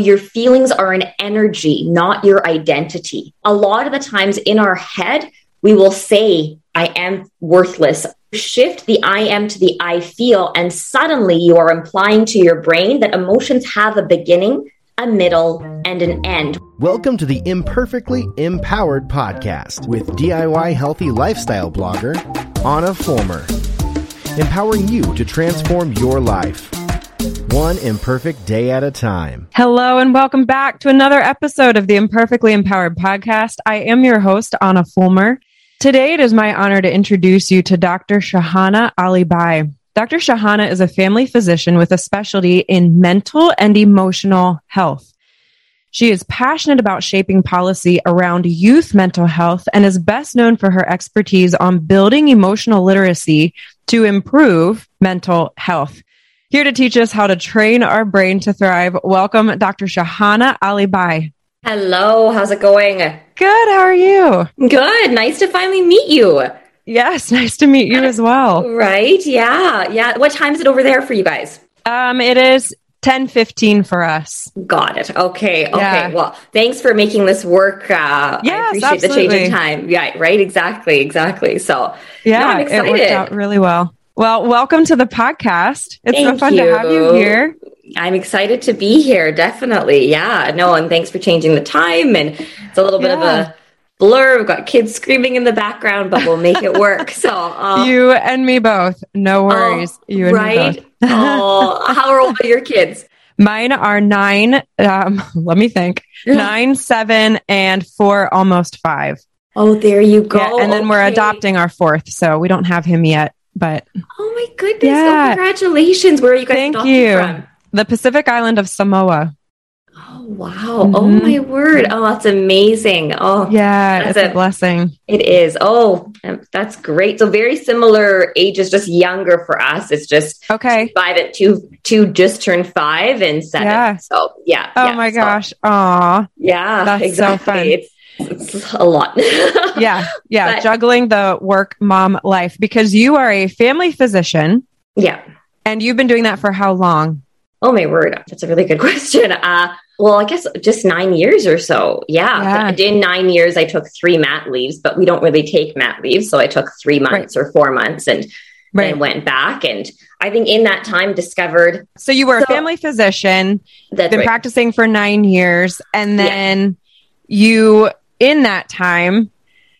Your feelings are an energy, not your identity. A lot of the times in our head, we will say, I am worthless. Shift the I am to the I feel, and suddenly you are implying to your brain that emotions have a beginning, a middle, and an end. Welcome to the Imperfectly Empowered podcast with DIY healthy lifestyle blogger Anna Fulmer, empowering you to transform your life one imperfect day at a time. Hello, and welcome back to another episode of the Imperfectly Empowered podcast. I am your host, Anna Fulmer. Today, it is my honor to introduce you to Dr. Shahana Alibhai. Dr. Shahana is a family physician with a specialty in mental and emotional health. She is passionate about shaping policy around youth mental health and is best known for her expertise on building emotional literacy to improve mental health. Here to teach us how to train our brain to thrive, welcome Dr. Shahana Alibhai. Hello, how's it going? Good, how are you? Good, nice to finally meet you. Yes, nice to meet you as well. Right, yeah, yeah. What time is it over there for you guys? Um, it is 10 15 for us. Got it. Okay. Okay. Yeah. Well, thanks for making this work. Uh, yes, I appreciate absolutely. the change in time. Yeah, right. Exactly. Exactly. So, yeah, no, I'm excited. it worked out really well. Well, welcome to the podcast. It's Thank so fun you. to have you here. I'm excited to be here. Definitely. Yeah. No, and thanks for changing the time. And it's a little bit of a blur. We've got kids screaming in the background, but we'll make it work. So, uh, you and me both. No worries. oh, you and right? me both. oh, how old are your kids? Mine are nine. Um, let me think. Nine, seven, and four, almost five. Oh, there you go. Yeah, and then we're adopting our fourth, so we don't have him yet. But Oh my goodness! Yeah. Oh, congratulations! Where are you guys Thank you. from? the Pacific island of Samoa. Oh wow! Oh Mhm. my word! Oh, that's amazing! Oh, Yeah, it's a it. blessing. it is. Oh, that's great. So very similar ages, just younger for us. It's just Okay. five at two, two just turned five and seven. Yeah. So yeah. Oh yeah. my So, gosh. Aw. yeah. That's so exactly. fun. It's, it's a lot. Yeah. Yeah. But- Juggling the work mom life because you are a family physician yeah. and you've been doing that for how long? Oh my word, that's a really good question. Uh, well, I guess just nine years or so. Yeah. Yeah. In nine years, I took three mat leaves, but we don't really take mat leaves. So I took three months or four months and then went back. And I think in that time discovered So you were a family physician, that been practicing for nine years, and Yeah. then you, in that time,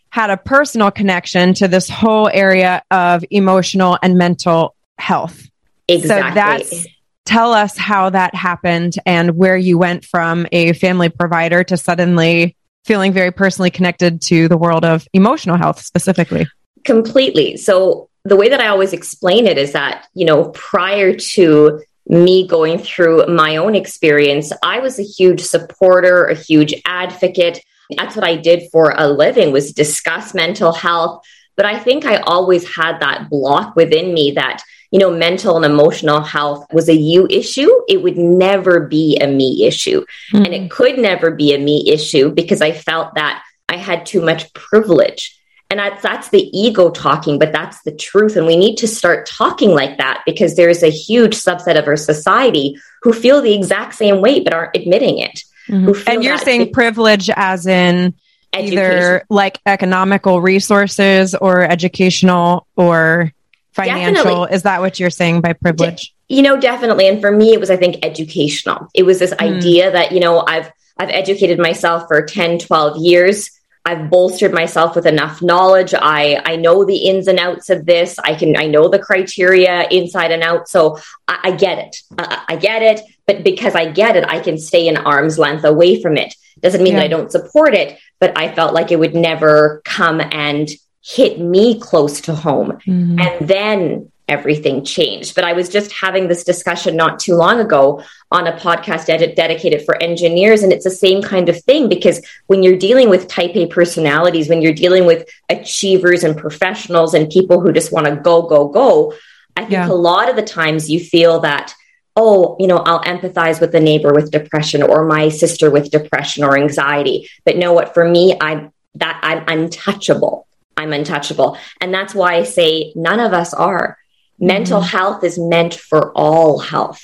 had a personal connection to this whole area of emotional and mental health. exactly. So that's tell us how that happened and where you went from a family provider to suddenly feeling very personally connected to the world of emotional health specifically. Completely. So the way that I always explain it is that, you know, prior to me going through my own experience, I was a huge supporter, a huge advocate. That's what I did for a living was discuss mental health. But I think I always had that block within me that, you know, mental and emotional health was a you issue. It would never be a me issue. Hmm. And it could never be a me issue because I felt that I had too much privilege. And that's, that's the ego talking, but that's the truth. And we need to start talking like that because there's a huge subset of our society who feel the exact same way, but aren't admitting it. Mm-hmm. Feel And you're saying be- privilege as in education. either like economical resources or educational or financial. Definitely. Is that what you're saying by privilege? you know definitely. And for me it was i think educational. It was this mm. idea that you know i've i've educated myself for 10 12 years. I've bolstered myself with enough knowledge. I i know the ins and outs of this. I can i know the criteria inside and out. So i, I get it. I, I get it but because i get it i can stay an arm's length away from it doesn't mean Yeah. that i don't support it but i felt like it would never come and hit me close to home Mhm. and then everything changed. But I was just having this discussion not too long ago on a podcast ed- dedicated for engineers. And it's the same kind of thing because when you're dealing with type A personalities, when you're dealing with achievers and professionals and people who just want to go, go, go, I think Yeah. a lot of the times you feel that. Oh, you know, I'll empathize with the neighbor with depression or my sister with depression or anxiety. But know what? For me, I'm that I'm untouchable. I'm untouchable. And that's why I say none of us are. Mm-hmm. Mental health is meant for all health.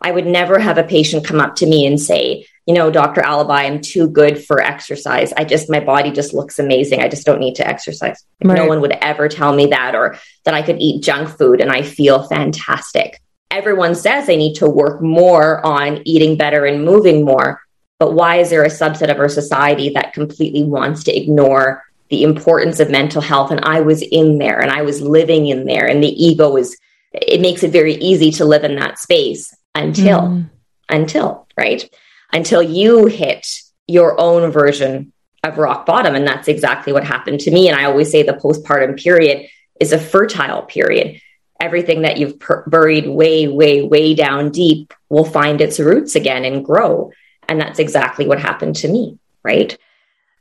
I would never have a patient come up to me and say, you know, Dr. Alibhai, I'm too good for exercise. I just, my body just looks amazing. I just don't need to exercise. Right. No one would ever tell me that or that I could eat junk food and I feel fantastic. Everyone says they need to work more on eating better and moving more. But why is there a subset of our society that completely wants to ignore the importance of mental health? And I was in there and I was living in there, and the ego is, it makes it very easy to live in that space until, mm. until, right? until you hit your own version of rock bottom. And that's exactly what happened to me. And I always say the postpartum period is a fertile period. Everything that you've per- buried way, way, way down deep will find its roots again and grow. And that's exactly what happened to me. Right.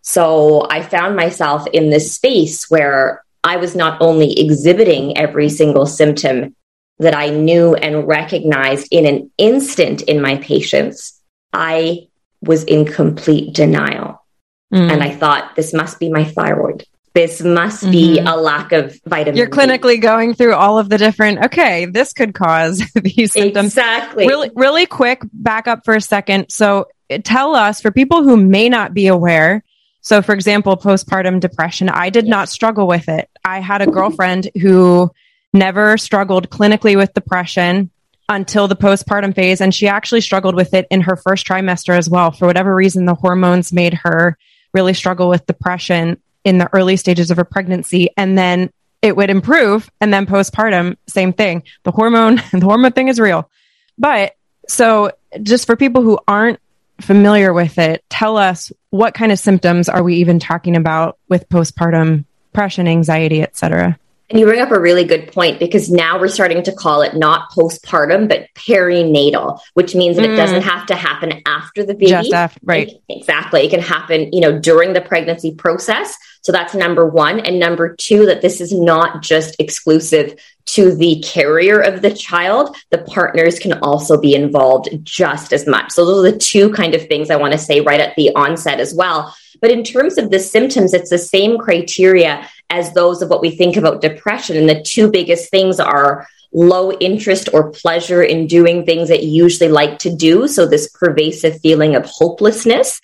So I found myself in this space where I was not only exhibiting every single symptom that I knew and recognized in an instant in my patients, I was in complete denial. Mm. And I thought, this must be my thyroid. This must mm-hmm. be a lack of vitamin. You're clinically D. going through all of the different, okay, this could cause these symptoms. Exactly. Really, really quick, back up for a second. So tell us for people who may not be aware. So, for example, postpartum depression, I did not struggle with it. I had a girlfriend who never struggled clinically with depression until the postpartum phase. And she actually struggled with it in her first trimester as well. For whatever reason, the hormones made her really struggle with depression in the early stages of her pregnancy. And then it would improve. And then postpartum, same thing. The hormone, the hormone thing is real. But so just for people who aren't familiar with it, tell us what kind of symptoms are we even talking about with postpartum depression, anxiety, etc. And you bring up a really good point because now we're starting to call it not postpartum, but perinatal, which means that mm. it doesn't mm. have to happen after the baby. Just after, right. Exactly. It can happen, you know, during the pregnancy process. So that's number one. And number two, that this is not just exclusive to the carrier of the child. The partners can also be involved just as much. So those are the two kind of things I want to say right at the onset as well. But in terms of the symptoms, it's the same criteria as those of what we think about depression. And the two biggest things are low interest or pleasure in doing things that you usually like to do. So, this pervasive feeling of hopelessness.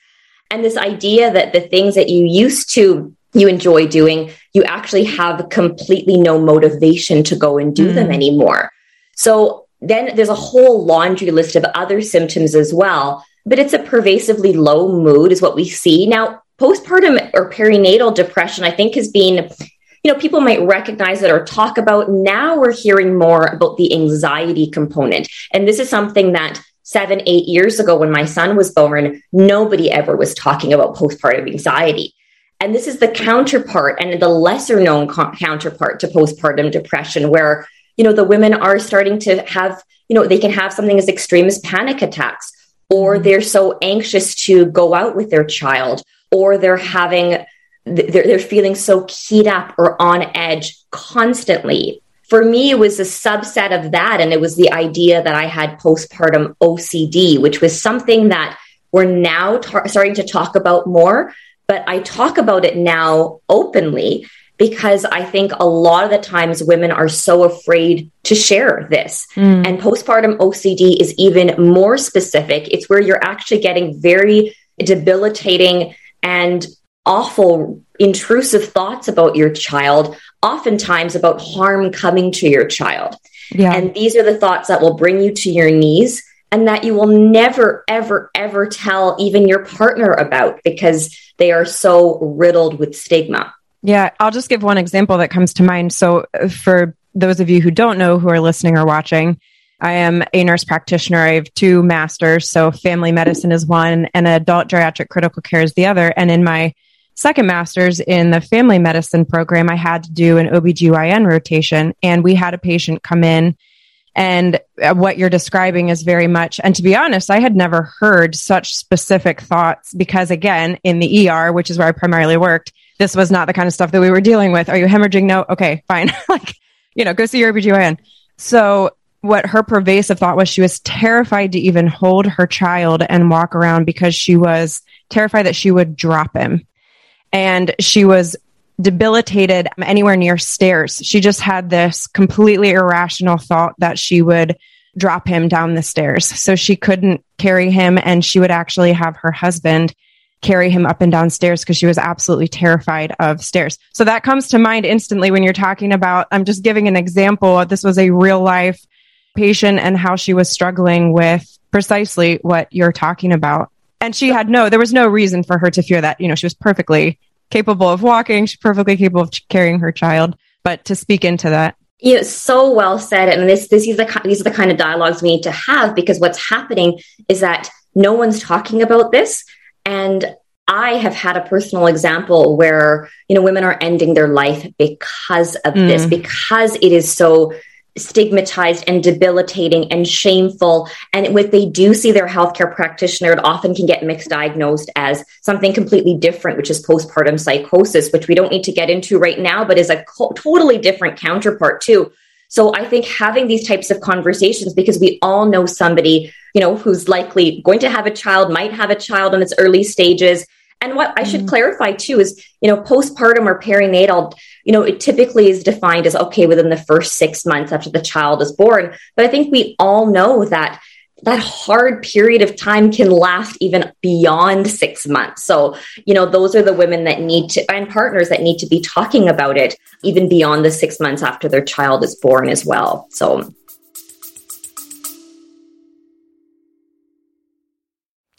And this idea that the things that you used to you enjoy doing, you actually have completely no motivation to go and do mm. them anymore. So then there's a whole laundry list of other symptoms as well, but it's a pervasively low mood, is what we see. Now, postpartum or perinatal depression, I think, has been, you know, people might recognize it or talk about. Now we're hearing more about the anxiety component. And this is something that seven, eight years ago, when my son was born, nobody ever was talking about postpartum anxiety. And this is the counterpart and the lesser known co- counterpart to postpartum depression, where, you know, the women are starting to have, you know, they can have something as extreme as panic attacks, or mm-hmm. they're so anxious to go out with their child, or they're having they're, they're feeling so keyed up or on edge constantly for me it was a subset of that and it was the idea that i had postpartum ocd which was something that we're now tar- starting to talk about more but i talk about it now openly because I think a lot of the times women are so afraid to share this. Mm. And postpartum OCD is even more specific. It's where you're actually getting very debilitating and awful, intrusive thoughts about your child, oftentimes about harm coming to your child. Yeah. And these are the thoughts that will bring you to your knees and that you will never, ever, ever tell even your partner about because they are so riddled with stigma. Yeah, I'll just give one example that comes to mind. So, uh, for those of you who don't know who are listening or watching, I am a nurse practitioner. I have two masters. So family medicine is one and adult geriatric critical care is the other. And in my second master's in the family medicine program, I had to do an OBGYN rotation and we had a patient come in and uh, what you're describing is very much, and to be honest, I had never heard such specific thoughts because again, in the ER, which is where I primarily worked, this was not the kind of stuff that we were dealing with. Are you hemorrhaging? No. Okay, fine. like, you know, go see your OBGYN. So what her pervasive thought was she was terrified to even hold her child and walk around because she was terrified that she would drop him. And she was debilitated anywhere near stairs. She just had this completely irrational thought that she would drop him down the stairs. So she couldn't carry him and she would actually have her husband carry him up and down stairs because she was absolutely terrified of stairs. So that comes to mind instantly when you're talking about, I'm just giving an example. This was a real life patient and how she was struggling with precisely what you're talking about. And she had no, there was no reason for her to fear that. You know, she was perfectly capable of walking, she's perfectly capable of carrying her child. But to speak into that. You know, so well said. And this, this is the, these are the kind of dialogues we need to have because what's happening is that no one's talking about this. And I have had a personal example where, you know, women are ending their life because of mm. this, because it is so stigmatized and debilitating and shameful. And if they do see their healthcare practitioner, it often can get misdiagnosed as something completely different, which is postpartum psychosis, which we don't need to get into right now, but is a co- totally different counterpart too. So I think having these types of conversations, because we all know somebody, you know, who's likely going to have a child, might have a child in its early stages. And what I should mm. clarify too is, you know, postpartum or perinatal, you know, it typically is defined as okay within the first six months after the child is born. But I think we all know that that hard period of time can last even beyond six months. So, you know, those are the women that need to, and partners that need to be talking about it even beyond the six months after their child is born as well. So,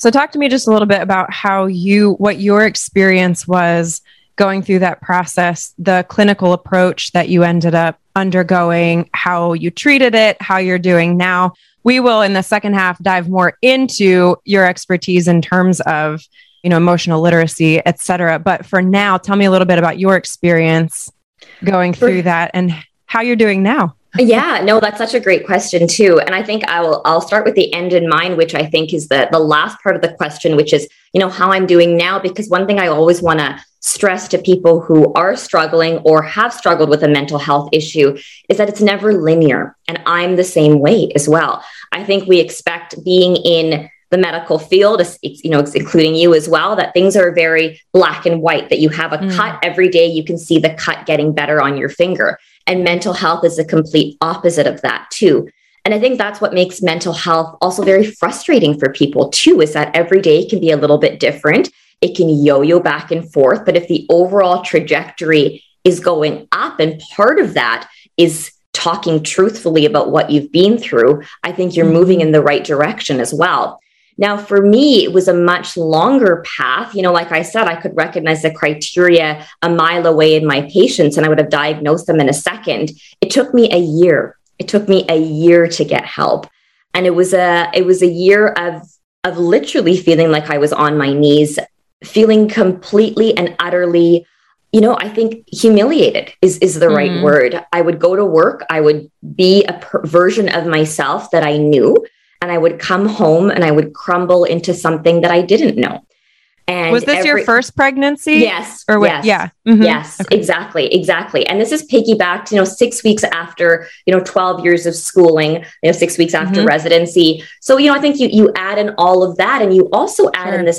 So, talk to me just a little bit about how you, what your experience was going through that process, the clinical approach that you ended up undergoing, how you treated it, how you're doing now. We will in the second half dive more into your expertise in terms of, you know, emotional literacy, et cetera. But for now, tell me a little bit about your experience going through that and how you're doing now yeah, no, that's such a great question too. And I think I will I'll start with the end in mind, which I think is the the last part of the question, which is, you know, how I'm doing now. Because one thing I always want to stress to people who are struggling or have struggled with a mental health issue is that it's never linear. And I'm the same way as well. I think we expect being in the medical field, you know, including you as well, that things are very black and white, that you have a mm. cut every day, you can see the cut getting better on your finger. And mental health is the complete opposite of that, too. And I think that's what makes mental health also very frustrating for people, too, is that every day can be a little bit different. It can yo yo back and forth. But if the overall trajectory is going up, and part of that is talking truthfully about what you've been through, I think you're mm-hmm. moving in the right direction as well. Now, for me, it was a much longer path. You know, like I said, I could recognize the criteria a mile away in my patients and I would have diagnosed them in a second. It took me a year. It took me a year to get help. And it was a it was a year of of literally feeling like I was on my knees, feeling completely and utterly you know, I think humiliated is is the mm-hmm. right word. I would go to work, I would be a per- version of myself that I knew and I would come home and I would crumble into something that I didn't know. And was this every, your first pregnancy? Yes. Or yes, yeah. Mm-hmm. Yes, okay. exactly. Exactly. And this is piggybacked, you know, six weeks after, you know, 12 years of schooling, you know, six weeks after mm-hmm. residency. So, you know, I think you, you add in all of that and you also add sure. in this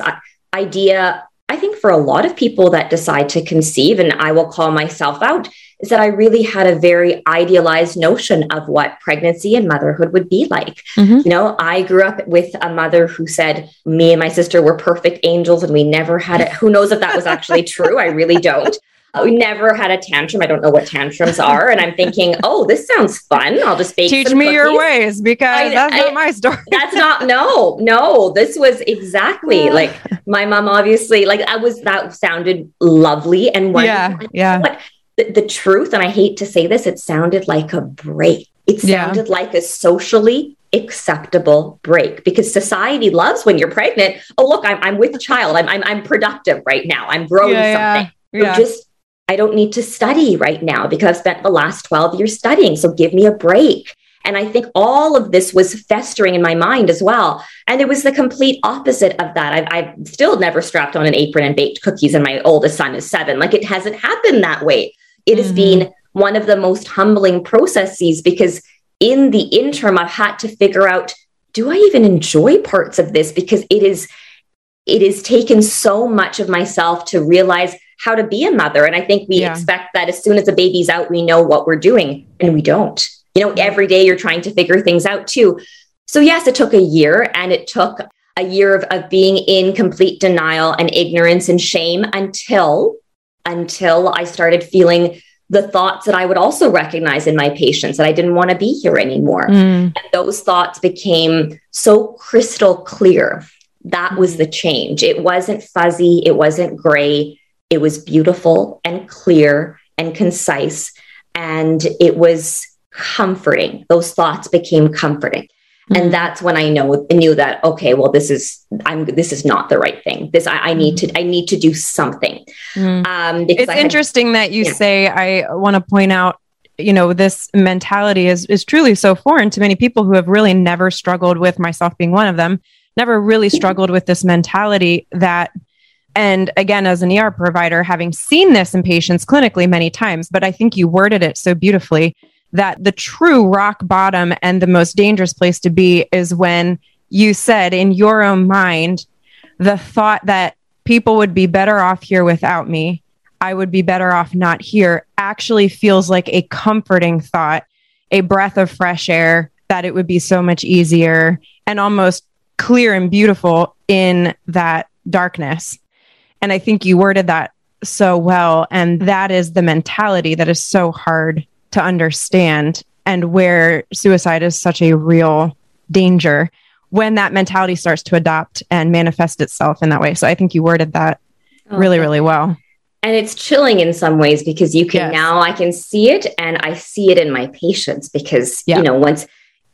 idea, I think for a lot of people that decide to conceive, and I will call myself out, is that I really had a very idealized notion of what pregnancy and motherhood would be like. Mm-hmm. You know, I grew up with a mother who said me and my sister were perfect angels and we never had it. Who knows if that was actually true? I really don't. Uh, we never had a tantrum. I don't know what tantrums are. And I'm thinking, oh, this sounds fun. I'll just bake Teach me cookies. your ways because I, that's I, not my story. that's not, no, no. This was exactly like my mom, obviously, like I was, that sounded lovely and wonderful. Yeah. Yeah the, the truth, and I hate to say this, it sounded like a break. It sounded yeah. like a socially acceptable break because society loves when you're pregnant. Oh, look, I'm, I'm with a child. I'm, I'm, I'm productive right now. I'm growing yeah, something. Yeah. So just, I don't need to study right now because I've spent the last 12 years studying. So give me a break. And I think all of this was festering in my mind as well. And it was the complete opposite of that. I've, I've, still never strapped on an apron and baked cookies, and my oldest son is seven. Like it hasn't happened that way. It mm-hmm. has been one of the most humbling processes because in the interim, I've had to figure out do I even enjoy parts of this? Because it is, it has taken so much of myself to realize how to be a mother. And I think we yeah. expect that as soon as a baby's out, we know what we're doing, and we don't. You know, every day you're trying to figure things out too. So, yes, it took a year and it took a year of, of being in complete denial and ignorance and shame until until I started feeling the thoughts that I would also recognize in my patients that I didn't want to be here anymore. Mm. And those thoughts became so crystal clear. That was the change. It wasn't fuzzy, it wasn't gray, it was beautiful and clear and concise. And it was comforting. Those thoughts became comforting. Mm-hmm. And that's when I know knew that okay, well, this is I'm this is not the right thing. This I, I need to I need to do something. Mm-hmm. Um, it's had, interesting that you yeah. say. I want to point out you know this mentality is is truly so foreign to many people who have really never struggled with myself being one of them never really struggled with this mentality that and again as an ER provider having seen this in patients clinically many times but I think you worded it so beautifully that the true rock bottom and the most dangerous place to be is when you said in your own mind the thought that people would be better off here without me, I would be better off not here, actually feels like a comforting thought, a breath of fresh air, that it would be so much easier and almost clear and beautiful in that darkness. And I think you worded that so well. And that is the mentality that is so hard to understand and where suicide is such a real danger when that mentality starts to adopt and manifest itself in that way. So I think you worded that oh, really, really well. And it's chilling in some ways because you can yes. now I can see it and I see it in my patients because yeah. you know once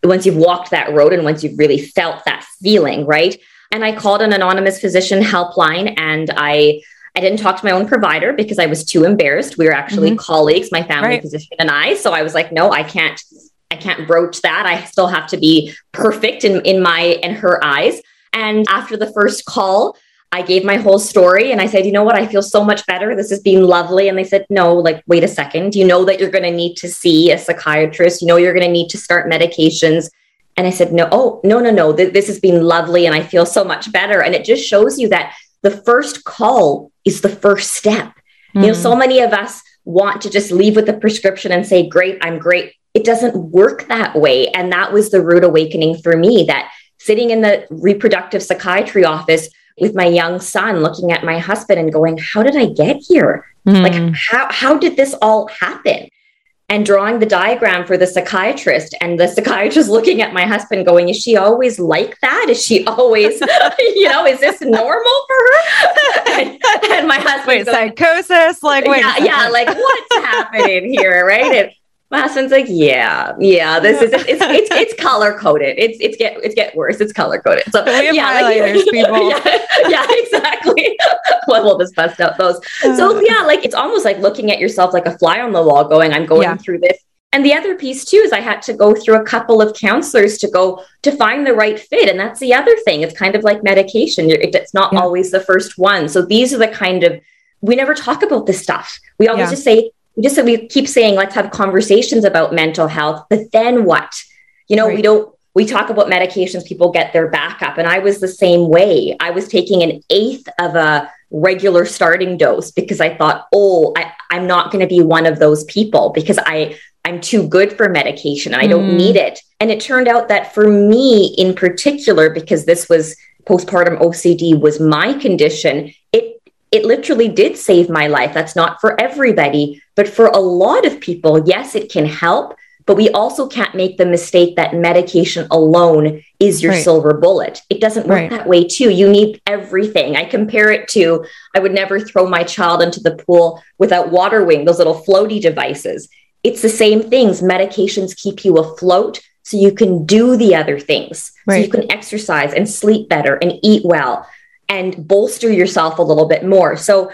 once you've walked that road and once you've really felt that feeling, right? And I called an anonymous physician helpline and I I didn't talk to my own provider because I was too embarrassed. We were actually mm-hmm. colleagues, my family right. physician and I. So I was like, no, I can't, I can't broach that. I still have to be perfect in, in my in her eyes. And after the first call, I gave my whole story and I said, you know what? I feel so much better. This has been lovely. And they said, no, like, wait a second. You know that you're going to need to see a psychiatrist. You know, you're going to need to start medications. And I said, no, oh, no, no, no. This has been lovely. And I feel so much better. And it just shows you that the first call is the first step. Mm. You know, so hmm. many of us want to just leave with a prescription and say, Great, I'm great. It doesn't work that way. And that was the rude awakening for me that sitting in the reproductive psychiatry office with my young son, looking at my husband and going, How did I get here? Mm. Like, how, how did this all happen? And drawing the diagram for the psychiatrist and the psychiatrist looking at my husband going is she always like that? Is she always you know is this normal for her? And, and my husband wait going, psychosis? Like wait yeah, yeah like what's happening here right? And my husband's like, yeah, yeah, this is it's it's it's color coded. It's it's get it's get worse. It's color coded. So yeah, like, people. Yeah, yeah, exactly. well, we'll just bust out those. So uh. yeah, like it's almost like looking at yourself like a fly on the wall, going, I'm going yeah. through this. And the other piece too is I had to go through a couple of counselors to go to find the right fit. And that's the other thing. It's kind of like medication. It's not yeah. always the first one. So these are the kind of we never talk about this stuff. We always yeah. just say, we just we keep saying let's have conversations about mental health but then what you know right. we don't we talk about medications people get their backup and i was the same way i was taking an eighth of a regular starting dose because i thought oh I, i'm not going to be one of those people because i i'm too good for medication and i don't mm. need it and it turned out that for me in particular because this was postpartum ocd was my condition it it literally did save my life. That's not for everybody, but for a lot of people, yes, it can help. But we also can't make the mistake that medication alone is your right. silver bullet. It doesn't work right. that way, too. You need everything. I compare it to I would never throw my child into the pool without water wing, those little floaty devices. It's the same things. Medications keep you afloat so you can do the other things. Right. So you can exercise and sleep better and eat well and bolster yourself a little bit more. So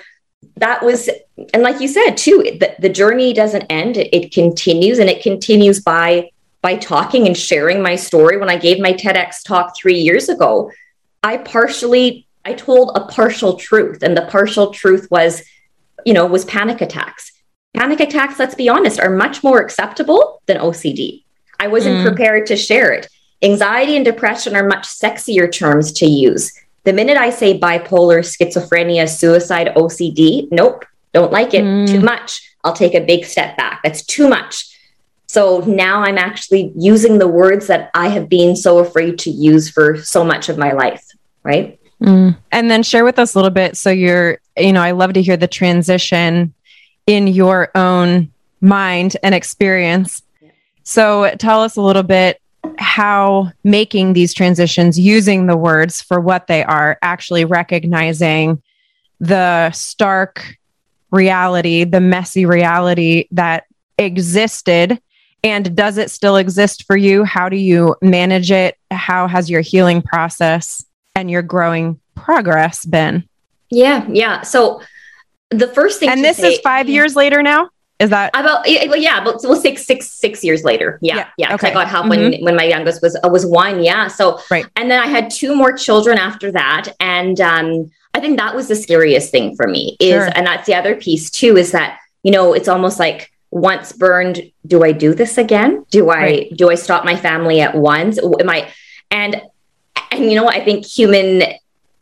that was, and like you said too, the, the journey doesn't end. It, it continues and it continues by by talking and sharing my story. When I gave my TEDx talk three years ago, I partially I told a partial truth, and the partial truth was, you know, was panic attacks. Panic attacks, let's be honest, are much more acceptable than OCD. I wasn't mm. prepared to share it. Anxiety and depression are much sexier terms to use. The minute I say bipolar, schizophrenia, suicide, OCD, nope, don't like it. Mm. Too much. I'll take a big step back. That's too much. So now I'm actually using the words that I have been so afraid to use for so much of my life, right? Mm. And then share with us a little bit. So you're, you know, I love to hear the transition in your own mind and experience. So tell us a little bit how making these transitions using the words for what they are, actually recognizing the stark reality, the messy reality that existed. And does it still exist for you? How do you manage it? How has your healing process and your growing progress been? Yeah, yeah. So the first thing, and this say, is five years later now. Is that about yeah? But we'll say six six years later. Yeah, yeah. yeah okay. I got help mm-hmm. when when my youngest was uh, was one. Yeah. So right. And then I had two more children after that, and um, I think that was the scariest thing for me. Is sure. and that's the other piece too. Is that you know it's almost like once burned. Do I do this again? Do I right. do I stop my family at once? Am I and and you know I think human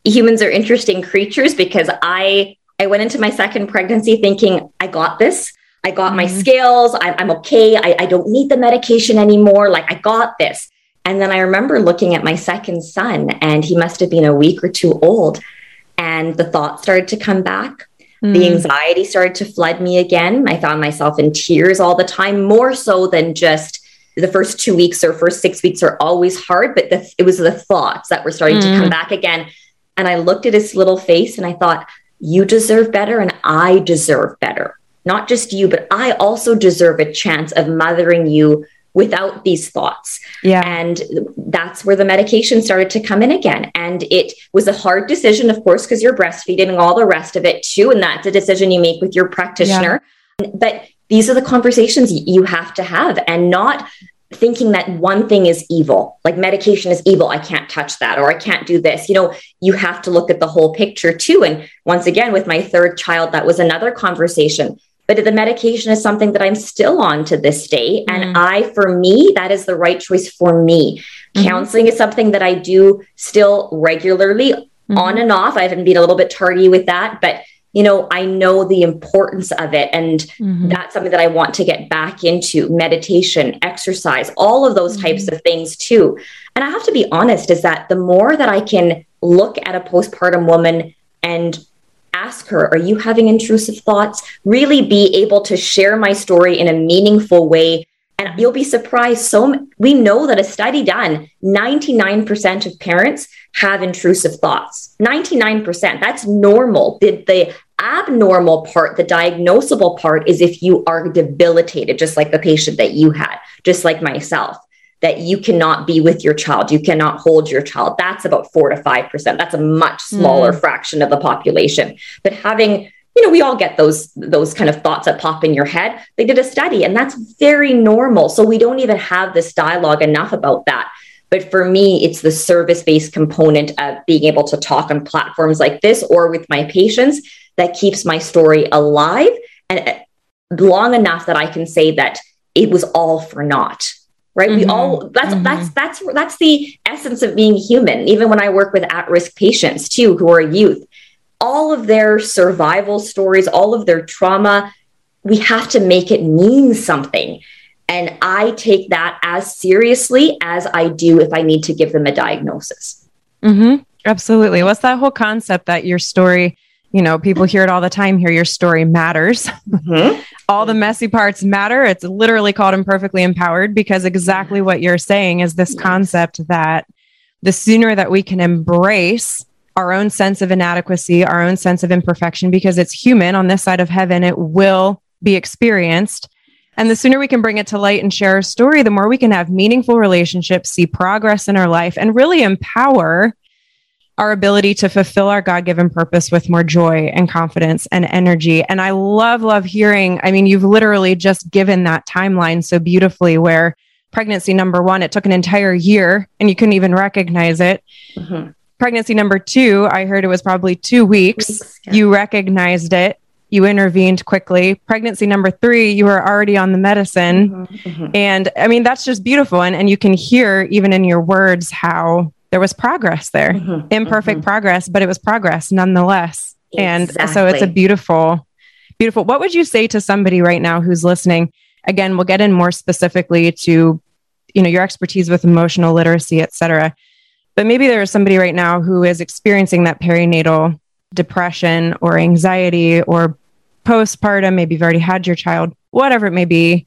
humans are interesting creatures because I I went into my second pregnancy thinking I got this. I got mm-hmm. my scales. I, am okay. I, I don't need the medication anymore. Like, I got this. And then I remember looking at my second son, and he must have been a week or two old. And the thoughts started to come back. Mm. The anxiety started to flood me again. I found myself in tears all the time, more so than just the first two weeks or first six weeks are always hard, but the, it was the thoughts that were starting mm. to come mm. back again. And I looked at his little face and I thought, you deserve better and I deserve better not just you, but I also deserve a chance of mothering you without these thoughts. Yeah. And that's where the medication started to come in again. And it was a hard decision, of course, because you're breastfeeding and all the rest of it too. And that's a decision you make with your practitioner. Yeah. But these are the conversations you have to have and not thinking that one thing is evil, like medication is evil. I can't touch that or I can't do this. You know, you have to look at the whole picture too. And once again, with my third child, that was another conversation but the medication is something that I'm still on to this day. Mm. And I, for me, that is the right choice for me. Mm-hmm. Counseling is something that I do still regularly mm-hmm. on and off. I haven't been a little bit tardy with that, but you know, I know the importance of it. And mm-hmm. that's something that I want to get back into meditation, exercise, all of those types mm-hmm. of things too. And I have to be honest, is that the more that I can look at a postpartum woman and ask her, Are you having intrusive thoughts? Really be able to share my story in a meaningful way. And you'll be surprised. So we know that a study done, 99% of parents have intrusive thoughts. 99%. That's normal. The, the abnormal part, the diagnosable part, is if you are debilitated, just like the patient that you had, just like myself that you cannot be with your child, you cannot hold your child. That's about four to 5%. That's a much smaller mm. fraction of the population. But having you know we all get those those kind of thoughts that pop in your head they did a study and that's very normal so we don't even have this dialogue enough about that but for me it's the service based component of being able to talk on platforms like this or with my patients that keeps my story alive and uh, long enough that i can say that it was all for naught right mm-hmm. we all that's mm-hmm. that's that's that's the essence of being human even when i work with at-risk patients too who are youth all of their survival stories all of their trauma we have to make it mean something and i take that as seriously as i do if i need to give them a diagnosis mm-hmm. absolutely what's that whole concept that your story you know, people hear it all the time here. Your story matters. Mm-hmm. all the messy parts matter. It's literally called imperfectly empowered because exactly what you're saying is this concept that the sooner that we can embrace our own sense of inadequacy, our own sense of imperfection, because it's human on this side of heaven, it will be experienced. And the sooner we can bring it to light and share our story, the more we can have meaningful relationships, see progress in our life, and really empower our ability to fulfill our God given purpose with more joy and confidence and energy. And I love, love hearing. I mean, you've literally just given that timeline so beautifully where pregnancy number one, it took an entire year and you couldn't even recognize it. Mm-hmm. Pregnancy number two, I heard it was probably two weeks. weeks yeah. You recognized it. You intervened quickly. Pregnancy number three, you were already on the medicine. Mm-hmm, mm-hmm. And I mean, that's just beautiful. And, and you can hear even in your words how there was progress there, mm-hmm, imperfect mm-hmm. progress, but it was progress nonetheless. Exactly. And so it's a beautiful, beautiful. What would you say to somebody right now who's listening again, we'll get in more specifically to, you know, your expertise with emotional literacy, et cetera. But maybe there is somebody right now who is experiencing that perinatal depression or anxiety or postpartum. Maybe you've already had your child, whatever it may be,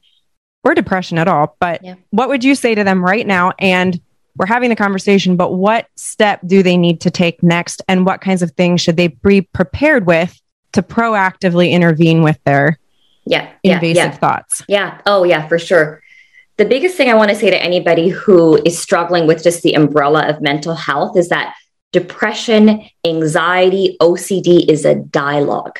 or depression at all. But yeah. what would you say to them right now? And we're having the conversation, but what step do they need to take next? And what kinds of things should they be prepared with to proactively intervene with their yeah, invasive yeah, yeah. thoughts. Yeah. Oh, yeah, for sure. The biggest thing I want to say to anybody who is struggling with just the umbrella of mental health is that depression, anxiety, OCD is a dialogue.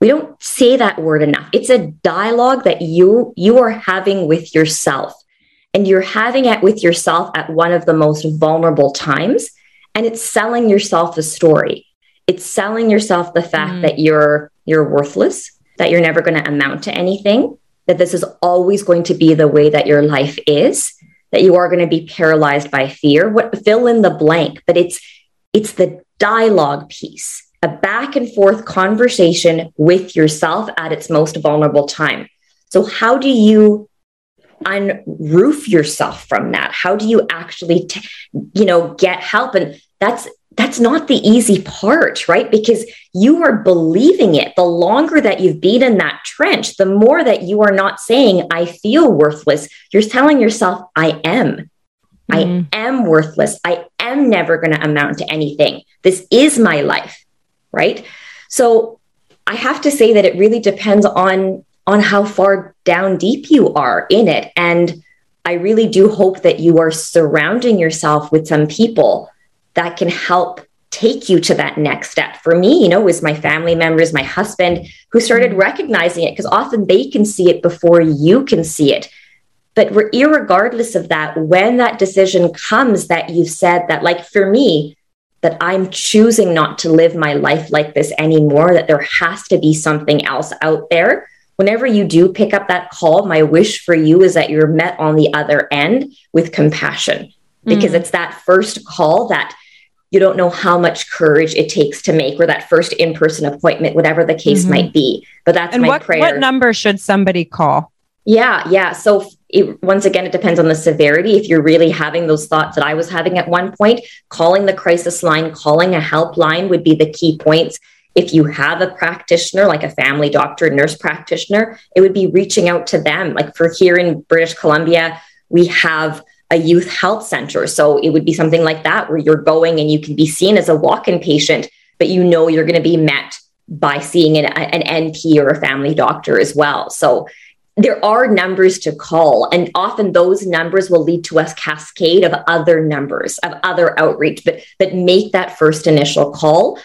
We don't say that word enough. It's a dialogue that you you are having with yourself. And you're having it with yourself at one of the most vulnerable times and it's selling yourself a story. It's selling yourself the fact mm. that you're you're worthless, that you're never going to amount to anything, that this is always going to be the way that your life is, that you are going to be paralyzed by fear. What fill in the blank, but it's it's the dialogue piece, a back and forth conversation with yourself at its most vulnerable time. So how do you unroof yourself from that? How do you actually, t- you know, get help? And that's that's not the easy part, right? Because you are believing it. The longer that you've been in that trench, the more that you are not saying, I feel worthless. You're telling yourself, I am. Mm-hmm. I am worthless. I am never going to amount to anything. This is my life, right? So I have to say that it really depends on on how far down deep you are in it and I really do hope that you are surrounding yourself with some people that can help take you to that next step. For me, you know, was my family members, my husband, who started recognizing it because often they can see it before you can see it. But regardless of that, when that decision comes that you've said that, like for me, that I'm choosing not to live my life like this anymore, that there has to be something else out there. Whenever you do pick up that call, my wish for you is that you're met on the other end with compassion. Because mm. it's that first call that you don't know how much courage it takes to make or that first in-person appointment whatever the case mm-hmm. might be. But that's and my what, prayer. what number should somebody call? Yeah yeah. So it, once again it depends on the severity. If you're really having those thoughts that i was having at one point calling the crisis line calling a helpline would be the key points if you have a practitioner like a family doctor nurse practitioner it would be reaching out to them like for here in british columbia we have a youth health center. So it would be something like that where you're going and you can be seen as a walk in patient, but you know you're going to be met by seeing an, an NP or a family doctor as well. So there are numbers to call, and often those numbers will lead to a cascade of other numbers of other outreach, but but make that first initial call.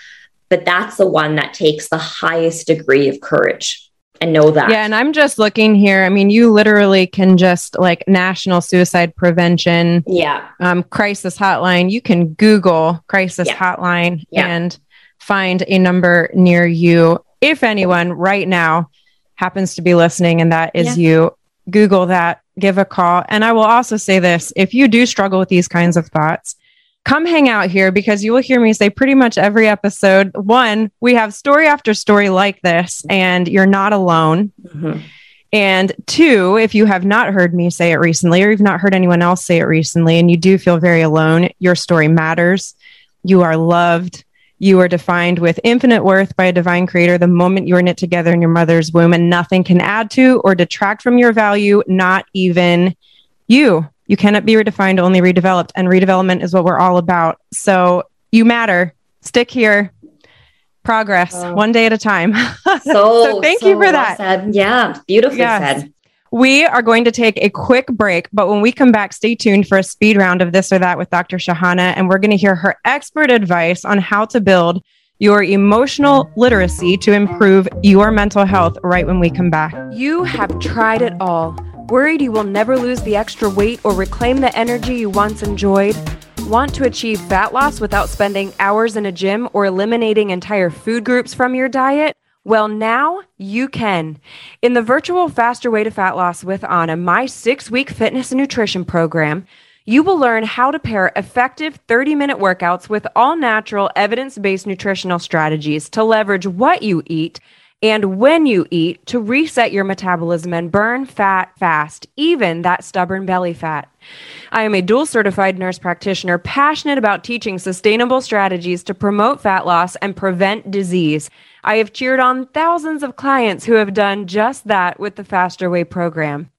But that's the one that takes the highest degree of courage and know that. Yeah. And I'm just looking here. I mean, you literally can just like National Suicide Prevention, yeah, um, crisis hotline. You can Google crisis yeah. hotline yeah. and find a number near you. If anyone right now happens to be listening and that is yeah. you, Google that, give a call. And I will also say this if you do struggle with these kinds of thoughts, come hang out here because you will hear me say pretty much every episode. One, we have story after story like this, and you're not alone. Mm-hmm. And two, if you have not heard me say it recently, or you've not heard anyone else say it recently, and you do feel very alone, your story matters. You are loved. You are defined with infinite worth by a divine creator the moment you are knit together in your mother's womb, and nothing can add to or detract from your value, not even you. You cannot be redefined, only redeveloped. And redevelopment is what we're all about. So you matter. Stick here. Progress oh. one day at a time. So, so thank so you for that. Said. Yeah, beautifully yes. said. We are going to take a quick break, but when we come back, stay tuned for a speed round of this or that with Dr. Shahana, and we're going to hear her expert advice on how to build your emotional literacy to improve your mental health right when we come back. You have tried it all. Worried you will never lose the extra weight or reclaim the energy you once enjoyed? Want to achieve fat loss without spending hours in a gym or eliminating entire food groups from your diet? Well, now you can. In the virtual Faster Way to Fat Loss with Anna, my six week fitness and nutrition program, you will learn how to pair effective 30 minute workouts with all natural, evidence based nutritional strategies to leverage what you eat and when you eat to reset your metabolism and burn fat fast, even that stubborn belly fat. I am a dual certified nurse practitioner passionate about teaching sustainable strategies to promote fat loss and prevent disease. I have cheered on thousands of clients who have done just that with the Faster Way program.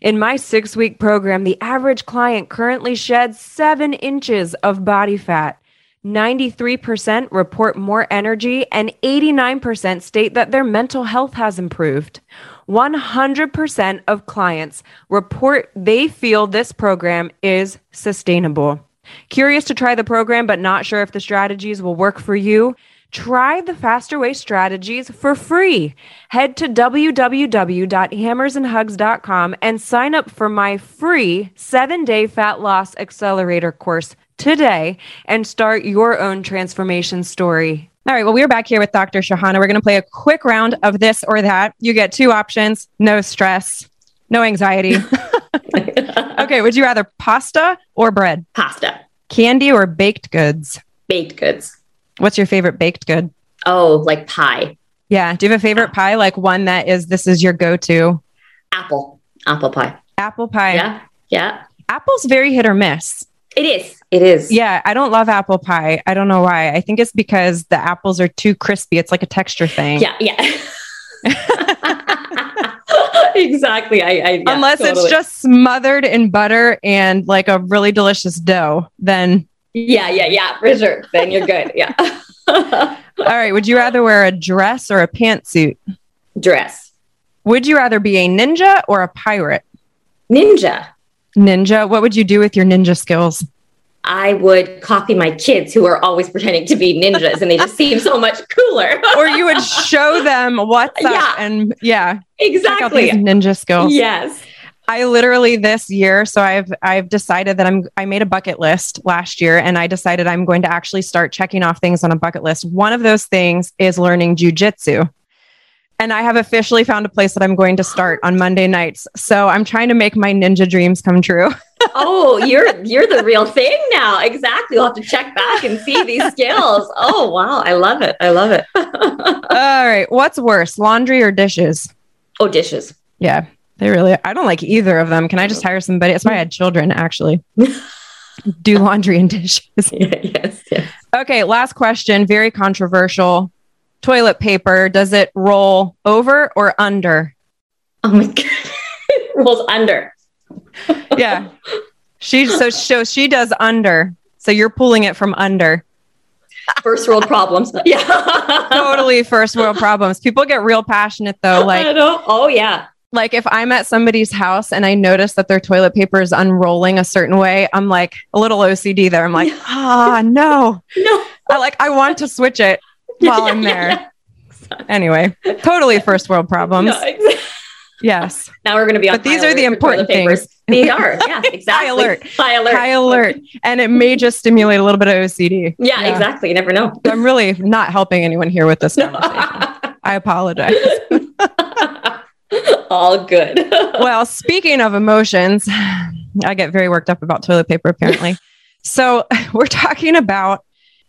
In my six week program, the average client currently sheds seven inches of body fat. 93% report more energy, and 89% state that their mental health has improved. 100% of clients report they feel this program is sustainable. Curious to try the program, but not sure if the strategies will work for you? Try the Faster Way strategies for free. Head to www.hammersandhugs.com and sign up for my free seven day fat loss accelerator course today and start your own transformation story. All right. Well, we're back here with Dr. Shahana. We're going to play a quick round of this or that. You get two options no stress, no anxiety. okay. Would you rather pasta or bread? Pasta. Candy or baked goods? Baked goods. What's your favorite baked good? Oh, like pie. Yeah. Do you have a favorite pie? Like one that is this is your go to? Apple. Apple pie. Apple pie. Yeah. Yeah. Apple's very hit or miss. It is. It is. Yeah, I don't love apple pie. I don't know why. I think it's because the apples are too crispy. It's like a texture thing. Yeah, yeah. exactly. I, I yeah, unless totally. it's just smothered in butter and like a really delicious dough, then yeah, yeah, yeah, for sure. Then you're good. Yeah. All right. Would you rather wear a dress or a pantsuit? Dress. Would you rather be a ninja or a pirate? Ninja. Ninja. What would you do with your ninja skills? I would copy my kids who are always pretending to be ninjas and they just seem so much cooler. or you would show them what's up yeah. and yeah. Exactly. ninja skills. Yes. I literally this year, so I've I've decided that I'm I made a bucket list last year and I decided I'm going to actually start checking off things on a bucket list. One of those things is learning jujitsu. And I have officially found a place that I'm going to start on Monday nights. So I'm trying to make my ninja dreams come true. oh, you're you're the real thing now. Exactly. We'll have to check back and see these skills. Oh wow, I love it. I love it. All right. What's worse, laundry or dishes? Oh, dishes. Yeah. They really I don't like either of them. Can I just hire somebody? That's why I had children actually. Do laundry and dishes. Yes, yes. Okay, last question. Very controversial toilet paper, does it roll over or under? Oh my god, it rolls under. yeah, she so so she does under. So you're pulling it from under. First world problems. Yeah, totally first world problems. People get real passionate though. Like, oh yeah, like if I'm at somebody's house and I notice that their toilet paper is unrolling a certain way, I'm like a little OCD there. I'm like, ah, no, no. I like I want to switch it while I'm there. Anyway, totally first world problems. No, exactly. Yes. Now we're going to be on. But these are the important things. They are. Yeah, exactly. High alert. High alert. High alert. And it may just stimulate a little bit of OCD. Yeah, yeah. exactly. You never know. I'm really not helping anyone here with this conversation. I apologize. All good. well, speaking of emotions, I get very worked up about toilet paper apparently. so, we're talking about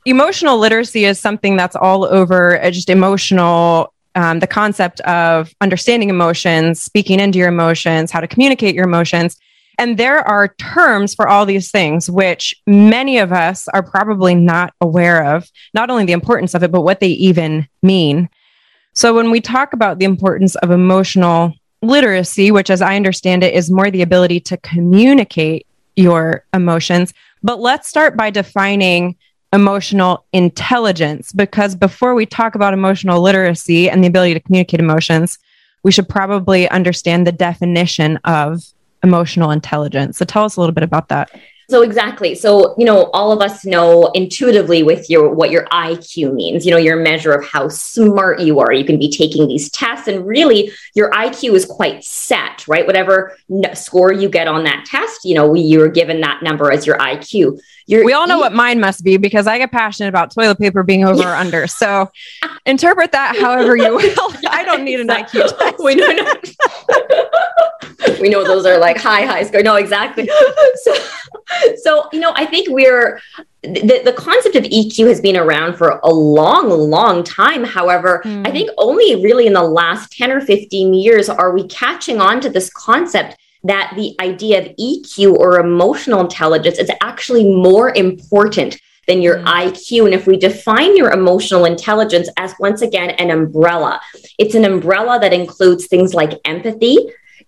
emotional literacy is something that's all over uh, just emotional um, the concept of understanding emotions speaking into your emotions how to communicate your emotions. And there are terms for all these things which many of us are probably not aware of not only the importance of it but what they even mean. So when we talk about the importance of emotional literacy which as i understand it is more the ability to communicate your emotions but let's start by defining emotional intelligence because before we talk about emotional literacy and the ability to communicate emotions, we should probably understand the definition of emotional intelligence. So tell us a little bit about that. So exactly. So, you know, all of us know intuitively with your what your IQ means, you know, your measure of how smart you are. You can be taking these tests and really your IQ is quite set, right? Whatever score you get on that test, you know, you're given that number as your IQ. Your we all know what mine must be because I get passionate about toilet paper being over or under. So interpret that however you will. I don't need an IQ test. we know. we know those are like high, high score. No, exactly. So, so you know, I think we're the, the concept of EQ has been around for a long, long time. However, mm. I think only really in the last 10 or 15 years are we catching on to this concept that the idea of EQ or emotional intelligence is actually more important than your mm. IQ. And if we define your emotional intelligence as once again an umbrella, it's an umbrella that includes things like empathy,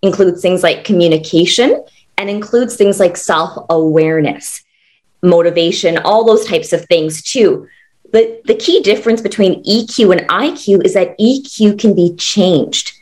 includes things like communication, and includes things like self awareness, motivation, all those types of things too. But the key difference between EQ and IQ is that EQ can be changed.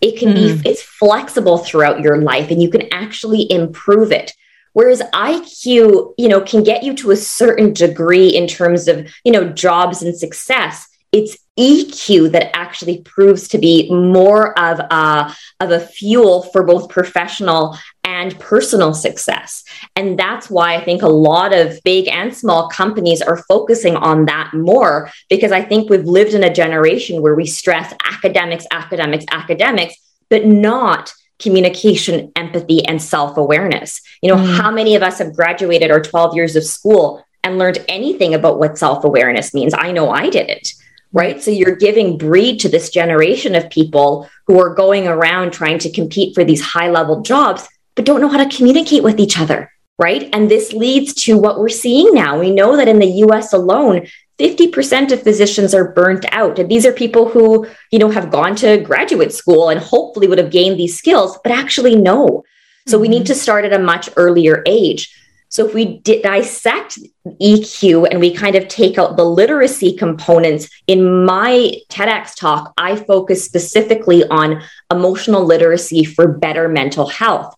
It can mm. be, it's flexible throughout your life and you can actually improve it. Whereas IQ, you know, can get you to a certain degree in terms of, you know, jobs and success. It's EQ that actually proves to be more of a, of a fuel for both professional and personal success. And that's why I think a lot of big and small companies are focusing on that more because I think we've lived in a generation where we stress academics, academics, academics, but not communication, empathy, and self awareness. You know, mm. how many of us have graduated our 12 years of school and learned anything about what self awareness means? I know I didn't right? So you're giving breed to this generation of people who are going around trying to compete for these high level jobs, but don't know how to communicate with each other, right? And this leads to what we're seeing now. We know that in the US alone, 50% of physicians are burnt out. And these are people who, you know, have gone to graduate school and hopefully would have gained these skills, but actually no. So we need mm-hmm. to start at a much earlier age. So if we dissect EQ and we kind of take out the literacy components, in my TEDx talk, I focus specifically on emotional literacy for better mental health.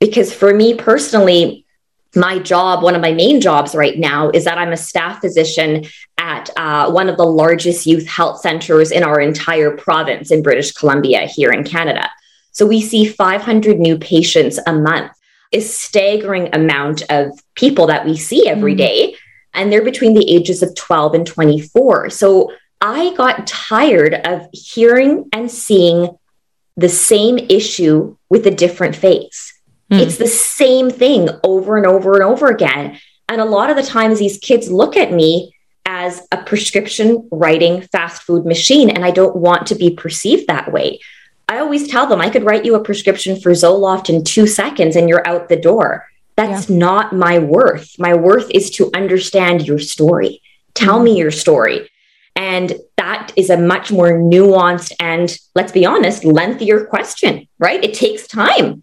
Because for me personally, my job, one of my main jobs right now, is that I'm a staff physician at uh, one of the largest youth health centers in our entire province in British Columbia here in Canada. So we see 500 new patients a month a staggering amount of people that we see every mm. And they're between the ages of 12 and 24. So I got tired of hearing and seeing the same issue with a different face. Mm. It's the same thing over and over and over again. And a lot of the times, these kids look at me as a prescription writing fast food machine, and I don't want to be perceived that way. I always tell them I could write you a prescription for Zoloft in two seconds and you're out the door. That's yeah. not my worth. My worth is to understand your story. Tell mm-hmm. me your story. And that is a much more nuanced and, let's be honest, lengthier question, right? It takes time.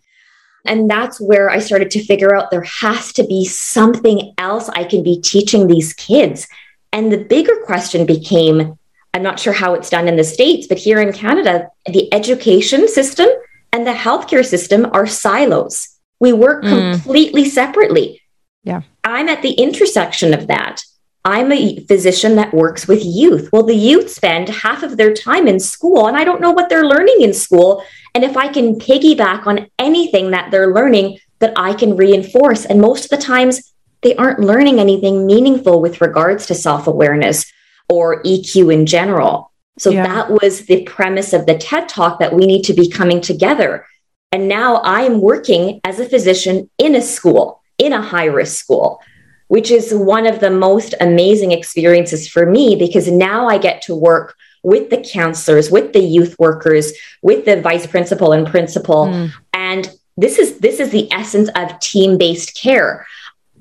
And that's where I started to figure out there has to be something else I can be teaching these kids. And the bigger question became I'm not sure how it's done in the States, but here in Canada, the education system and the healthcare system are silos. We work mm. completely separately. Yeah. I'm at the intersection of that. I'm a physician that works with youth. Well, the youth spend half of their time in school, and I don't know what they're learning in school. And if I can piggyback on anything that they're learning, that I can reinforce. And most of the times, they aren't learning anything meaningful with regards to self awareness or EQ in general. So yeah. that was the premise of the TED Talk that we need to be coming together. And now I am working as a physician in a school, in a high risk school, which is one of the most amazing experiences for me because now I get to work with the counselors, with the youth workers, with the vice principal and principal. Mm. And this is this is the essence of team-based care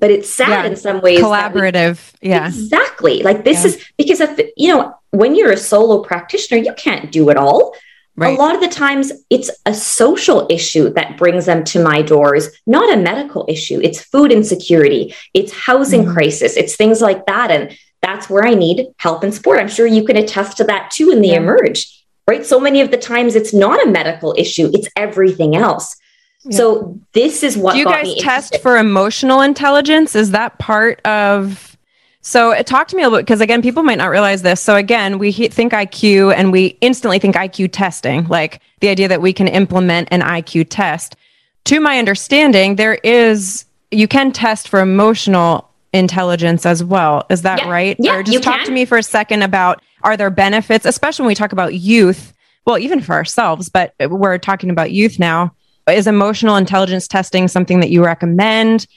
but it's sad yeah. in some ways. Collaborative. We, yeah. Exactly. Like this yeah. is because if, you know, when you're a solo practitioner, you can't do it all. Right. A lot of the times it's a social issue that brings them to my doors, not a medical issue. It's food insecurity, it's housing mm-hmm. crisis, it's things like that. And that's where I need help and support. I'm sure you can attest to that too in the yeah. emerge. right? So many of the times it's not a medical issue, it's everything else. Yeah. So this is what Do you guys test for emotional intelligence? Is that part of so uh, talk to me a little bit because again, people might not realize this. So again, we think IQ and we instantly think IQ testing, like the idea that we can implement an IQ test. To my understanding, there is you can test for emotional intelligence as well. Is that yeah. right? Yeah, or just talk can. to me for a second about are there benefits, especially when we talk about youth? Well, even for ourselves, but we're talking about youth now. Is emotional intelligence testing something that you recommend?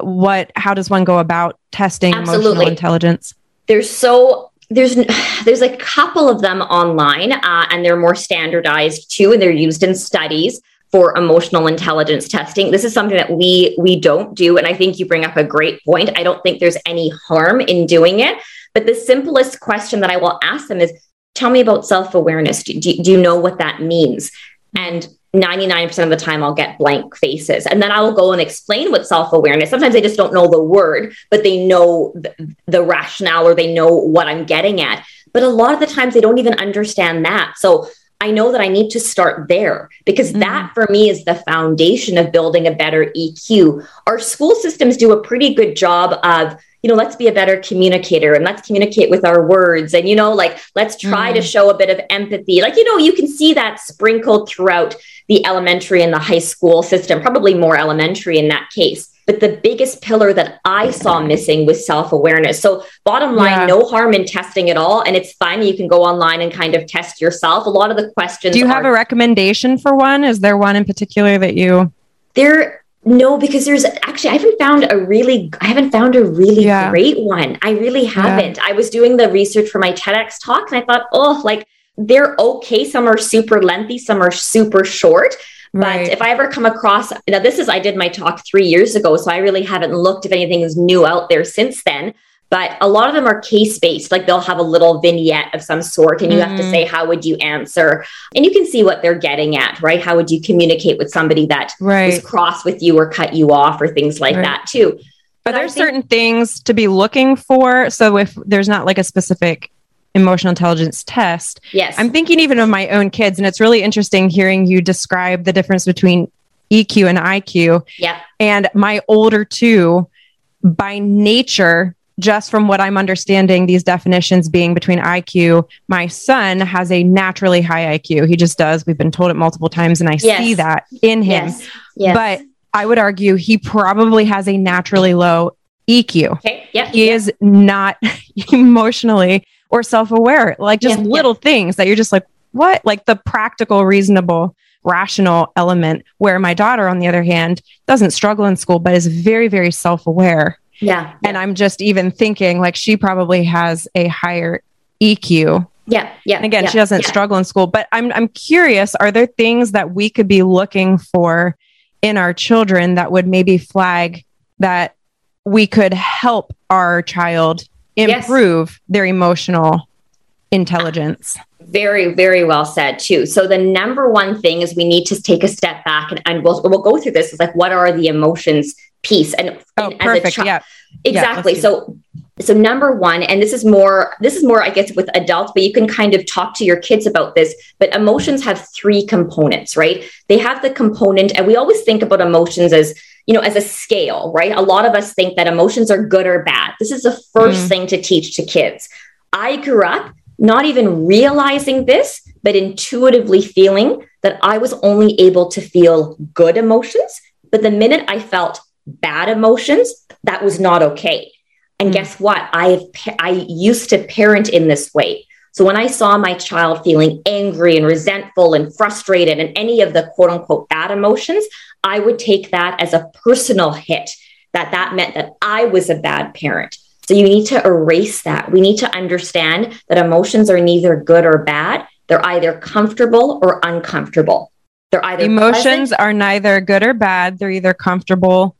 what how does one go about testing Absolutely. emotional intelligence? There's so there's there's a couple of them online uh, and they're more standardized too and they're used in studies for emotional intelligence testing. This is something that we we don't do and i think you bring up a great point. I don't think there's any harm in doing it but the simplest question that i will ask them is tell me about self-awareness. Do, do, do you know what that means? And 99% of the time I'll get blank faces. And then I will go and explain what self awareness. Sometimes they just don't know the word, but they know the, the, rationale or they know what I'm getting at. But a lot of the times they don't even understand that. So I know that I need to start there because mm-hmm. that for me is the foundation of building a better EQ. Our school systems do a pretty good job of you know, let's be a better communicator and let's communicate with our words. And, you know, like, let's try mm. to show a bit of empathy. Like, you know, you can see that sprinkled throughout the elementary and the high school system, probably more elementary in that case. But the biggest pillar that I saw missing was self awareness. So, bottom line, yeah. no harm in testing at all. And it's fine. You can go online and kind of test yourself. A lot of the questions. Do you have a recommendation for one? Is there one in particular that you? There no, because there's actually I haven't found a really I haven't found a really yeah. great one. I really haven't. Yeah. I was doing the research for my TEDx talk and I thought, oh, like they're okay. Some are super lengthy, some are super short. Right. But if I ever come across now, this is I did my talk three years ago, so I really haven't looked if anything is new out there since then but a lot of them are case based like they'll have a little vignette of some sort and you mm-hmm. have to mm-hmm. say how would you answer and you can see what they're getting at right how would you communicate with somebody that right. was cross with you or cut you off or things like right. that too but are there think- certain things to be looking for so if there's not like a specific emotional intelligence test yes i'm thinking even of my own kids and it's really interesting hearing you describe the difference between eq and iq yeah and my older two by nature just from what I'm understanding, these definitions being between IQ, my son has a naturally high IQ. He just does. We've been told it multiple times, and I yes. see that in him. Yes. Yes. But I would argue he probably has a naturally low EQ. Okay. Yep. He yep. is not emotionally or self aware, like just little things that you're just like, what? Like the practical, reasonable, rational element. Where my daughter, on the other hand, doesn't struggle in school, but is very, very self aware yeah. And I'm just even thinking like she probably has a higher EQ. Yeah. Yeah. And again, yeah, she doesn't yeah. struggle in school, but I'm I'm curious, are there things that we could be looking for in our children that would maybe flag that we could help our child improve yes. their emotional intelligence? Very, very well said too. So the number one thing is we need to take a step back and, and we'll we'll go through this. Is like what are the emotions piece and, oh, and perfect. yeah. Exactly. Yeah, so so number one, and this is more this is more, I guess, with adults, but you can kind of talk to your kids about this. But emotions have three components, right? They have the component, and we always think about emotions as you know, as a scale, right? A lot of us think that emotions are good or bad. This is the 1st mm thing to teach to kids. I grew up not even realizing this, but intuitively feeling that I was only able to feel good emotions. But the minute I felt bad emotions, that was not okay. And mm. guess what? I have I used to parent in this way. So when I saw my child feeling angry and resentful and frustrated and any of the quote unquote bad emotions, I would take that as a personal hit that that meant that I was a bad parent. So you need to erase that. We need to understand that emotions are neither good or bad. They're either comfortable or uncomfortable. They're either emotions pleasant. are neither good or bad. They're either comfortable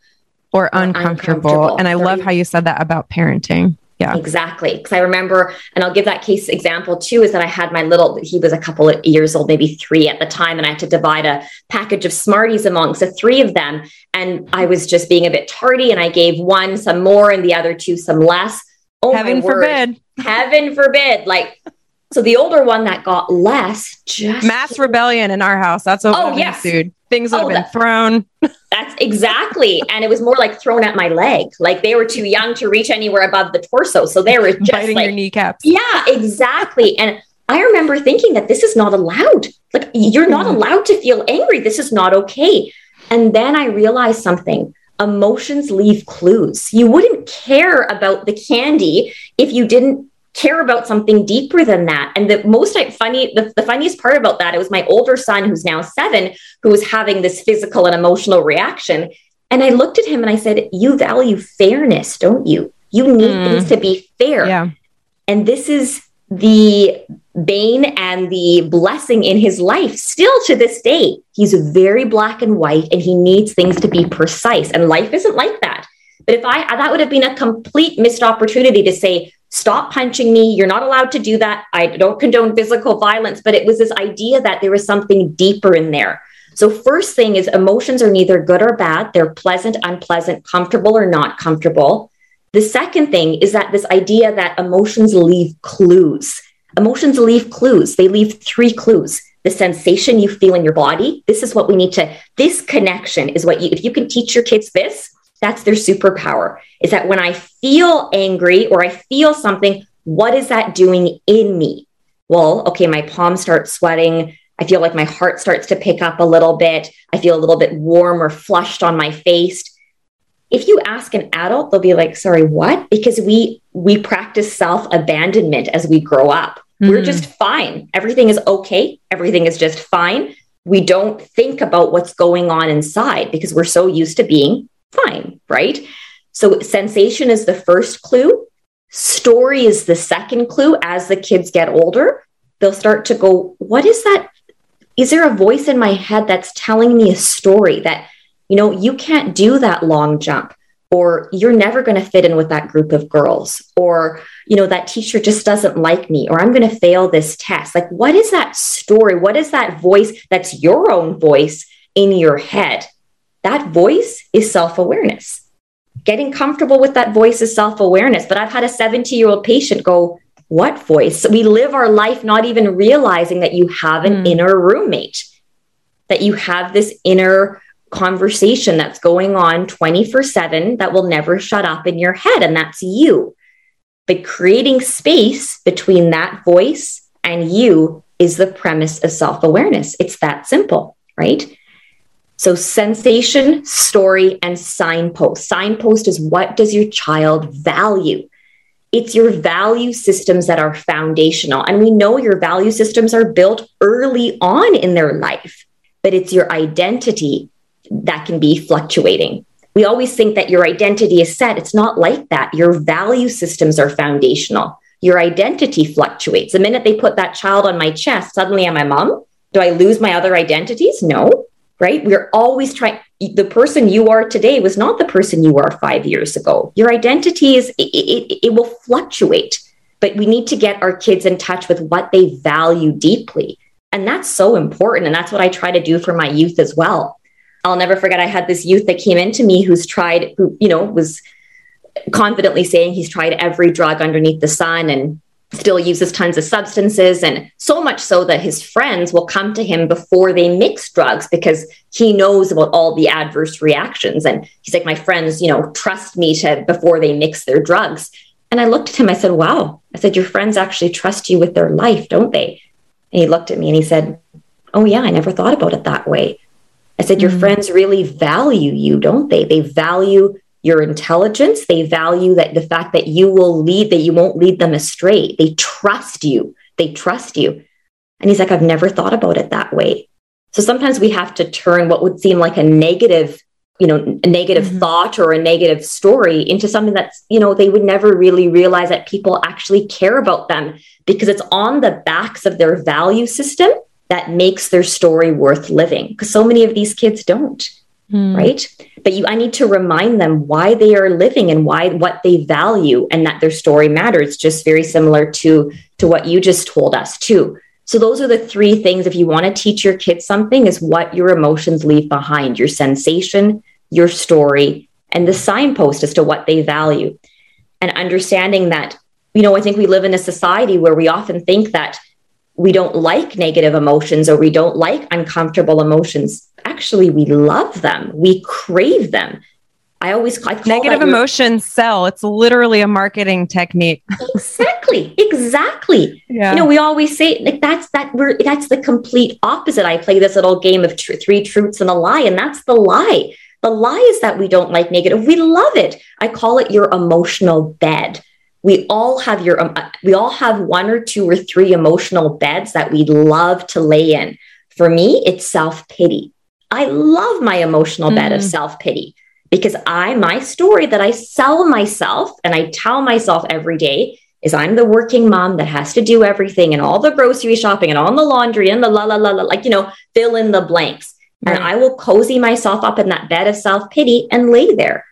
or uncomfortable. uncomfortable. And I love how you said that about parenting. Yeah. Exactly. Because I remember, and I'll give that case example too, is that I had my little, he was a couple of years old, maybe three at the time, and I had to divide a package of Smarties amongst the three of them. And I was just being a bit tardy, and I gave one some more and the other two some less. Oh, heaven forbid. Heaven forbid. Like, So the older one that got less just mass rebellion in our house. That's what oh, yes. dude. Things would oh, have been thrown. That's exactly. and it was more like thrown at my leg. Like they were too young to reach anywhere above the torso. So they were just biting like, your kneecaps. Yeah, exactly. And I remember thinking that this is not allowed. Like you're not mm-hmm. allowed to feel angry. This is not okay. And then I realized something. Emotions leave clues. You wouldn't care about the candy if you didn't care about something deeper than that. And the most funny, the, the funniest part about that, it was my older son, who's now seven, who was having this physical and emotional reaction. And I looked at him and I said, You value fairness, don't you? You need mm. things to be fair. Yeah. And this is the bane and the blessing in his life still to this day. He's very black and white and he needs things to be precise. And life isn't like that. But if I, that would have been a complete missed opportunity to say, stop punching me. You're not allowed to do that. I don't condone physical violence, but it was this idea that there was something deeper in there. So, first thing is emotions are neither good or bad, they're pleasant, unpleasant, comfortable, or not comfortable. The second thing is that this idea that emotions leave clues. Emotions leave clues. They leave three clues. The sensation you feel in your body. This is what we need to, this connection is what you, if you can teach your kids this, that's their superpower is that when I feel angry or I feel something, what is that doing in me? Well, okay, my palms start sweating. I feel like my heart starts to pick up a little bit. I feel a little bit warm or flushed on my face. If you ask an adult, they'll be like, "Sorry, what?" Because we we practice self-abandonment as we grow up. Mm-hmm. We're just fine. Everything is okay. Everything is just fine. We don't think about what's going on inside because we're so used to being fine, right? So sensation is the first clue. Story is the second clue. As the kids get older, they'll start to go, What is that? Is there a voice in my head that's telling me a story that, you know, you can't do that long jump? Or you're never going to fit in with that group of girls, or, you know, that teacher just doesn't like me, or I'm going to fail this test. Like, what is that story? What is that voice that's your own voice in your head? That voice is self awareness. Getting comfortable with that voice is self awareness. But I've had a 70 year old patient go, What voice? We live our life not even realizing that you have an mm. inner roommate, that you have this inner conversation that's going on 24 7 that will never shut up in your head. And that's you. But creating space between that voice and you is the premise of self awareness. It's that simple, right? So, sensation, story, and signpost. Signpost is what does your child value? It's your value systems that are foundational. And we know your value systems are built early on in their life, but it's your identity that can be fluctuating. We always think that your identity is set. It's not like that. Your value systems are foundational. Your identity fluctuates. The minute they put that child on my chest, suddenly I'm I mom? Do I lose my other identities? No right? We're always trying. The person you are today was not the person you were five years ago. Your identity is, it, it, it will fluctuate, but we need to get our kids in touch with what they value deeply. And that's so important. And that's what I try to do for my youth as well. I'll never forget, I had this youth that came into me who's tried, who, you know, was confidently saying he's tried every drug underneath the sun and still uses tons of substances and so much so that his friends will come to him before they mix drugs because he knows about all the adverse reactions. And he's like my friends you know trust me to before they mix their drugs. And i looked at him i said wow. I said your friends actually trust you with their life don't they? And he looked at me and he said oh yeah i never thought about it that way. I said your mm-hmm. friends really value you don't they? They value your intelligence. They value that the fact that you will lead, that you won't lead them astray. They trust you. They trust you. And he's like, I've never thought about it that way. So sometimes we have to turn what would seem like a negative, you know, a negative mm-hmm. thought or a negative story into something that's, you know, they would never really realize that people actually care about them because it's on the backs of their value system that makes their story worth living. Because so many of these kids don't. Mm. right but you i need to remind them why they are living and why what they value and that their story matters just very similar to to what you just told us too so those are the three things if you want to teach your kids something is what your emotions leave behind your sensation your story and the signpost as to what they value and understanding that you know i think we live in a society where we often think that we don't like negative emotions or we don't like uncomfortable emotions. Actually, we love them. We crave them. I always I negative emotions sell. It's literally a marketing technique. exactly, exactly. Yeah. You know, we always say like that's that we're that's the complete opposite. I play this little game of tr- three truths and a lie, and that's the lie. The lie is that we don't like negative. We love it. I call it your emotional bed. We all have your um, we all have one or two or three emotional beds that we love to lay in. For me, it's self pity. I love my emotional mm. bed of mm. self pity because I, my story that I sell myself and I tell myself every day is I'm the working mom that has to do everything and all the grocery shopping and all the laundry and the la la la la, like, you know, fill in the blanks. Right. And I will cozy myself up in that bed of self pity and lay there.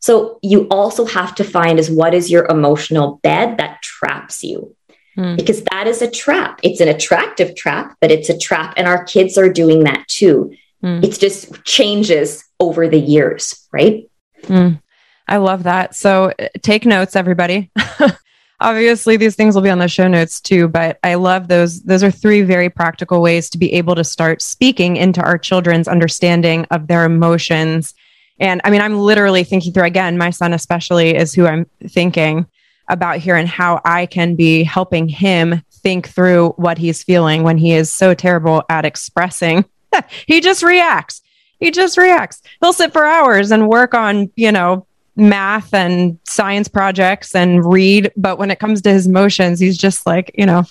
So you also have to find is what is your emotional bed that traps you? Mm. Because that is a trap. It's an attractive trap, but it's a trap. And our kids are doing that too. Mm. It just changes over the years, right? Mm. I love that. So uh, take notes, everybody. Obviously, these things will be on the show notes too, but I love those. Those are three very practical ways to be able to start speaking into our children's understanding of their emotions. And I mean, I'm literally thinking through again, my son, especially, is who I'm thinking about here and how I can be helping him think through what he's feeling when he is so terrible at expressing. he just reacts he just reacts. He'll sit for hours and work on, you know, math and science projects and read, but when it comes to his emotions, he's just like, you know,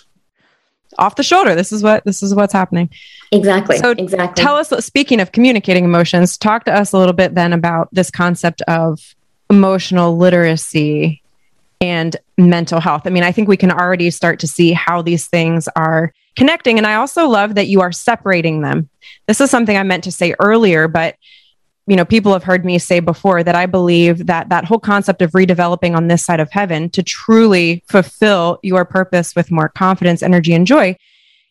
off the shoulder. This is what this is what's happening. Exactly. So exactly. Tell us speaking of communicating emotions, talk to us a little bit then about this concept of emotional literacy and mental health. I mean, I think we can already start to see how these things are connecting. And I also love that you are separating them. This is something I meant to say earlier, but you know, people have heard me say before that I believe that that whole concept of redeveloping on this side of heaven to truly fulfill your purpose with more confidence, energy, and joy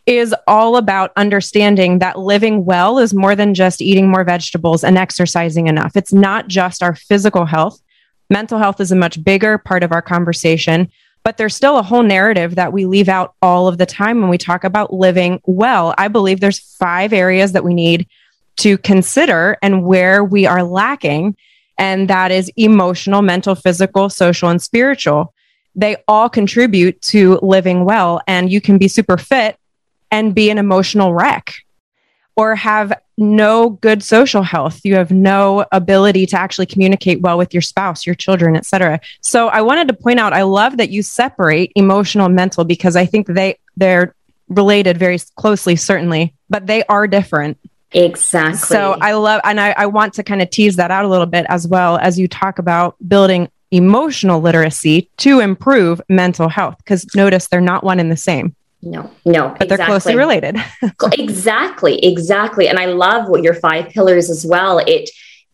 is all about understanding that living well is more than just eating more vegetables and exercising enough. It's not just our physical health. Mental health is a much bigger part of our conversation, but there's still a whole narrative that we leave out all of the time when we talk about living well. I believe there's five areas that we need to consider and where we are lacking. And that is emotional, mental, physical, social, and spiritual. They all contribute to living well. And you can be super fit and be an emotional wreck or have no good social health. You have no ability to actually communicate well with your spouse your children etc so i wanted to point out i love that you separate emotional and mental because i think they they're related very closely certainly but they are different. Exactly. So i love and i, I want to kind of tease that out a little bit as well as you talk about building emotional literacy to improve mental health because notice they're not one and the same no, no, but they're closely related. exactly, exactly. And I love what your five pillars as well. It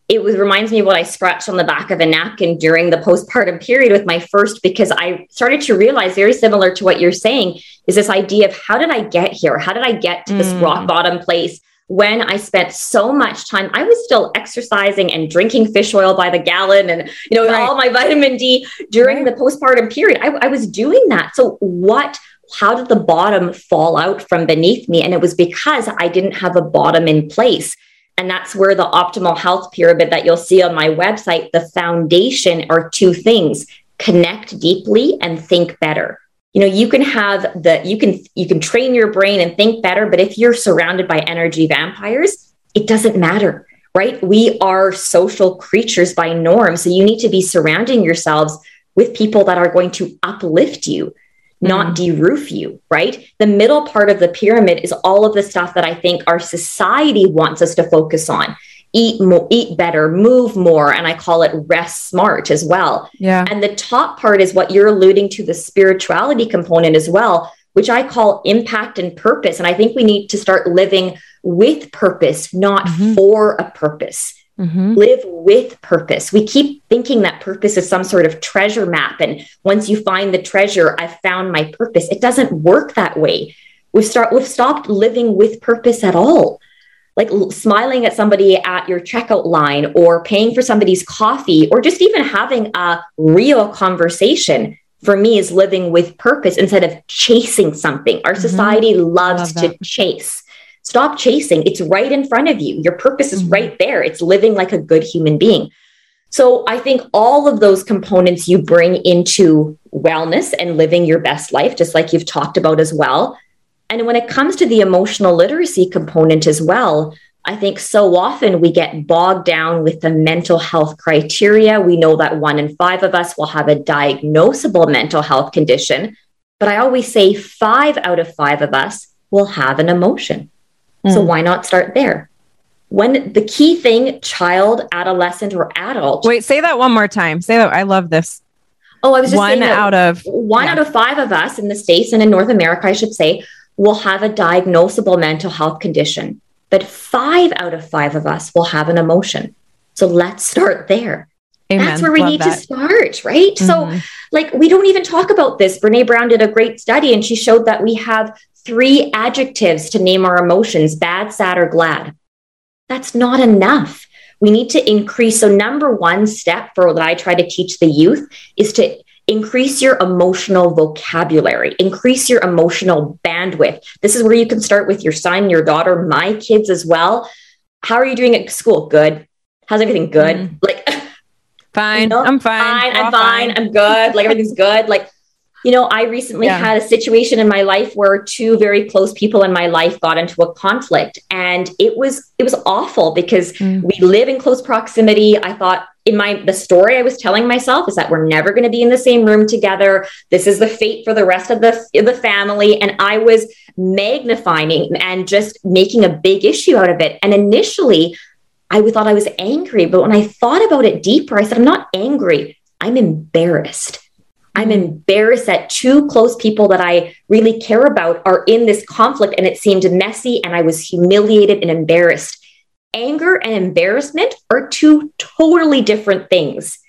it was reminds me of what I scratched on the back of a napkin during the postpartum period with my first because I started to realize very similar to what you're saying is this idea of how did I get here? How did I get to this mm. rock bottom place? when I spent so much time, I was still exercising and drinking fish oil by the gallon and, you know, right. all my vitamin D during right. the postpartum period. I, I was doing that. So, what how did the bottom fall out from beneath me? And it was because I didn't have a bottom in place. And that's where the optimal health pyramid that you'll see on my website, the foundation are two things connect deeply and think better. You know, you can have the, you can, you can train your brain and think better, but if you're surrounded by energy vampires, it doesn't matter, right? We are social creatures by norm. So you need to be surrounding yourselves with people that are going to uplift you not mm-hmm. de-roof you, right? The middle part of the pyramid is all of the stuff that I think our society wants us to focus on. Eat more, eat better, move more, and I call it rest smart as well. Yeah. And the top part is what you're alluding to the spirituality component as well, which I call impact and purpose. And I think we need to start living with purpose, not mm-hmm. for a purpose. Mm-hmm. Live with purpose. We keep thinking that purpose is some sort of treasure map. And once you find the treasure, I've found my purpose. It doesn't work that way. We've start we've stopped living with purpose at all. Like smiling at somebody at your checkout line or paying for somebody's coffee or just even having a real conversation. for me is living with purpose instead of chasing something. Our society mm-hmm. loves Love to chase. Stop chasing. It's right in front of you. Your purpose is mm-hmm. right there. It's living like a good human being. So I think all of those components you bring into wellness and living your best life, just like you've talked about as well. And when it comes to the emotional literacy component as well, I think so often we get bogged down with the mental health criteria. We know that one in five of us will have a diagnosable mental health condition. But I always say five out of five of us will have an emotion. Mm. So hmm. why not start there? When the key thing, child, adolescent, or adult. Wait, say that one more time. Say that. I love this. Oh, I was just one out of one yeah. out of five of us in the States and in North America, I should say, will have a diagnosable mental health condition but five out of five of us will have an emotion. So let's start there. Amen. That's where we Love need that. to start, right? Mm-hmm. So, like, we don't even talk about this. Brene Brown did a great study and she showed that we have three adjectives to name our emotions bad, sad, or glad. That's not enough. We need to increase. So, number one step for what I try to teach the youth is to increase your emotional vocabulary, increase your emotional bandwidth. This is where you can start with your son, your daughter, my kids as well. How are you doing at school? Good. How's everything good? Mm. Like, fine. You know, I'm fine. fine I'm fine. fine. I'm good. Like, everything's good. Like, you know, I recently yeah. had a situation in my life where two very close people in my life got into a conflict and it was it was awful because mm. we live in close proximity. I thought in my the story I was telling myself is that we're never going to be in the same room together. This is the fate for the rest of the the family and I was magnifying and just making a big issue out of it. And initially I thought I was angry, but when I thought about it deeper, I said I'm not angry. I'm embarrassed. I'm embarrassed that two close people that I really care about are in this conflict and it seemed messy and I was humiliated and embarrassed anger and embarrassment are two totally different things.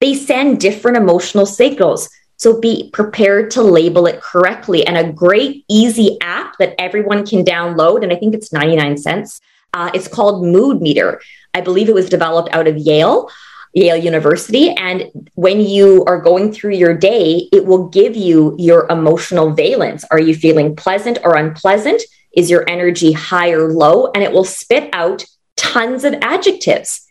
They send different emotional signals. So be prepared to label it correctly. And a great, easy app that everyone can download, and I think it's 99 cents, uh, it's called Mood Meter. I believe it was developed out of Yale. Yale University. And when you are going through your day, it will give you your emotional valence. Are you feeling pleasant or unpleasant? Is your energy high or low? And it will spit out tons of adjectives.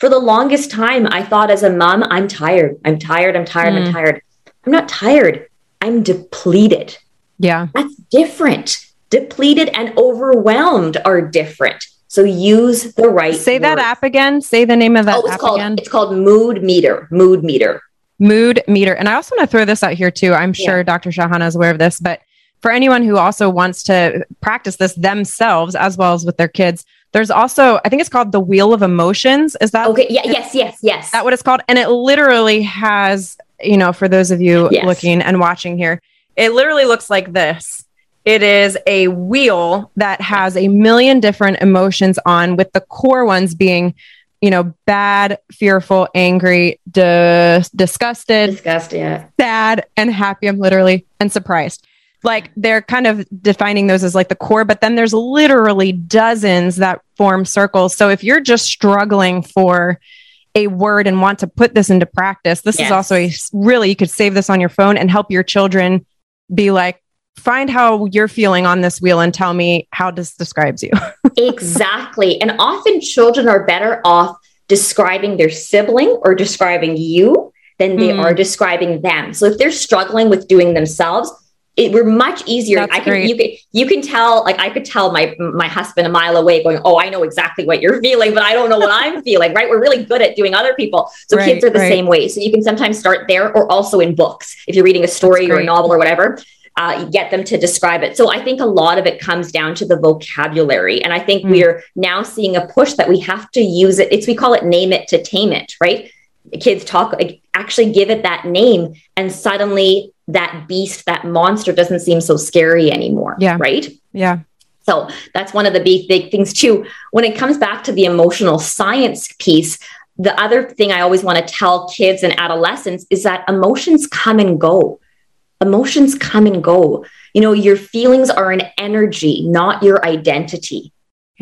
For the longest time, I thought as a mom, I'm tired. I'm tired. I'm tired. Mm. I'm tired. I'm not tired. I'm depleted. Yeah. That's different. Depleted and overwhelmed are different. So use the right. Say that app again. Say the name of that oh, it's app called, again. It's called Mood Meter. Mood Meter. Mood Meter. And I also want to throw this out here too. I'm sure yeah. Dr. Shahana is aware of this, but for anyone who also wants to practice this themselves as well as with their kids, there's also, I think it's called the Wheel of Emotions. Is that okay? Yeah, yes, yes, yes. That what it's called? And it literally has, you know, for those of you yes. looking and watching here, it literally looks like this. It is a wheel that has a million different emotions on, with the core ones being, you know, bad, fearful, angry, dis- disgusted, disgusted, yeah. sad, and happy. I'm literally and surprised like they're kind of defining those as like the core, but then there's literally dozens that form circles. So if you're just struggling for a word and want to put this into practice, this yes. is also a really, you could save this on your phone and help your children be like, find how you're feeling on this wheel and tell me how this describes you. exactly. And often children are better off describing their sibling or describing you than they mm. are describing them. So if they're struggling with doing themselves, it, we're much easier. That's I can great. you can you can tell like I could tell my my husband a mile away going, "Oh, I know exactly what you're feeling, but I don't know what I'm feeling." Right? We're really good at doing other people. So right, kids are the right. same way. So you can sometimes start there or also in books. If you're reading a story or a novel or whatever, uh, get them to describe it. So I think a lot of it comes down to the vocabulary. And I think mm. we're now seeing a push that we have to use it. It's, we call it name it to tame it, right? Kids talk, like, actually give it that name. And suddenly that beast, that monster doesn't seem so scary anymore. Yeah. Right. Yeah. So that's one of the big, big things too. When it comes back to the emotional science piece, the other thing I always want to tell kids and adolescents is that emotions come and go. Emotions come and go. You know, your feelings are an energy, not your identity.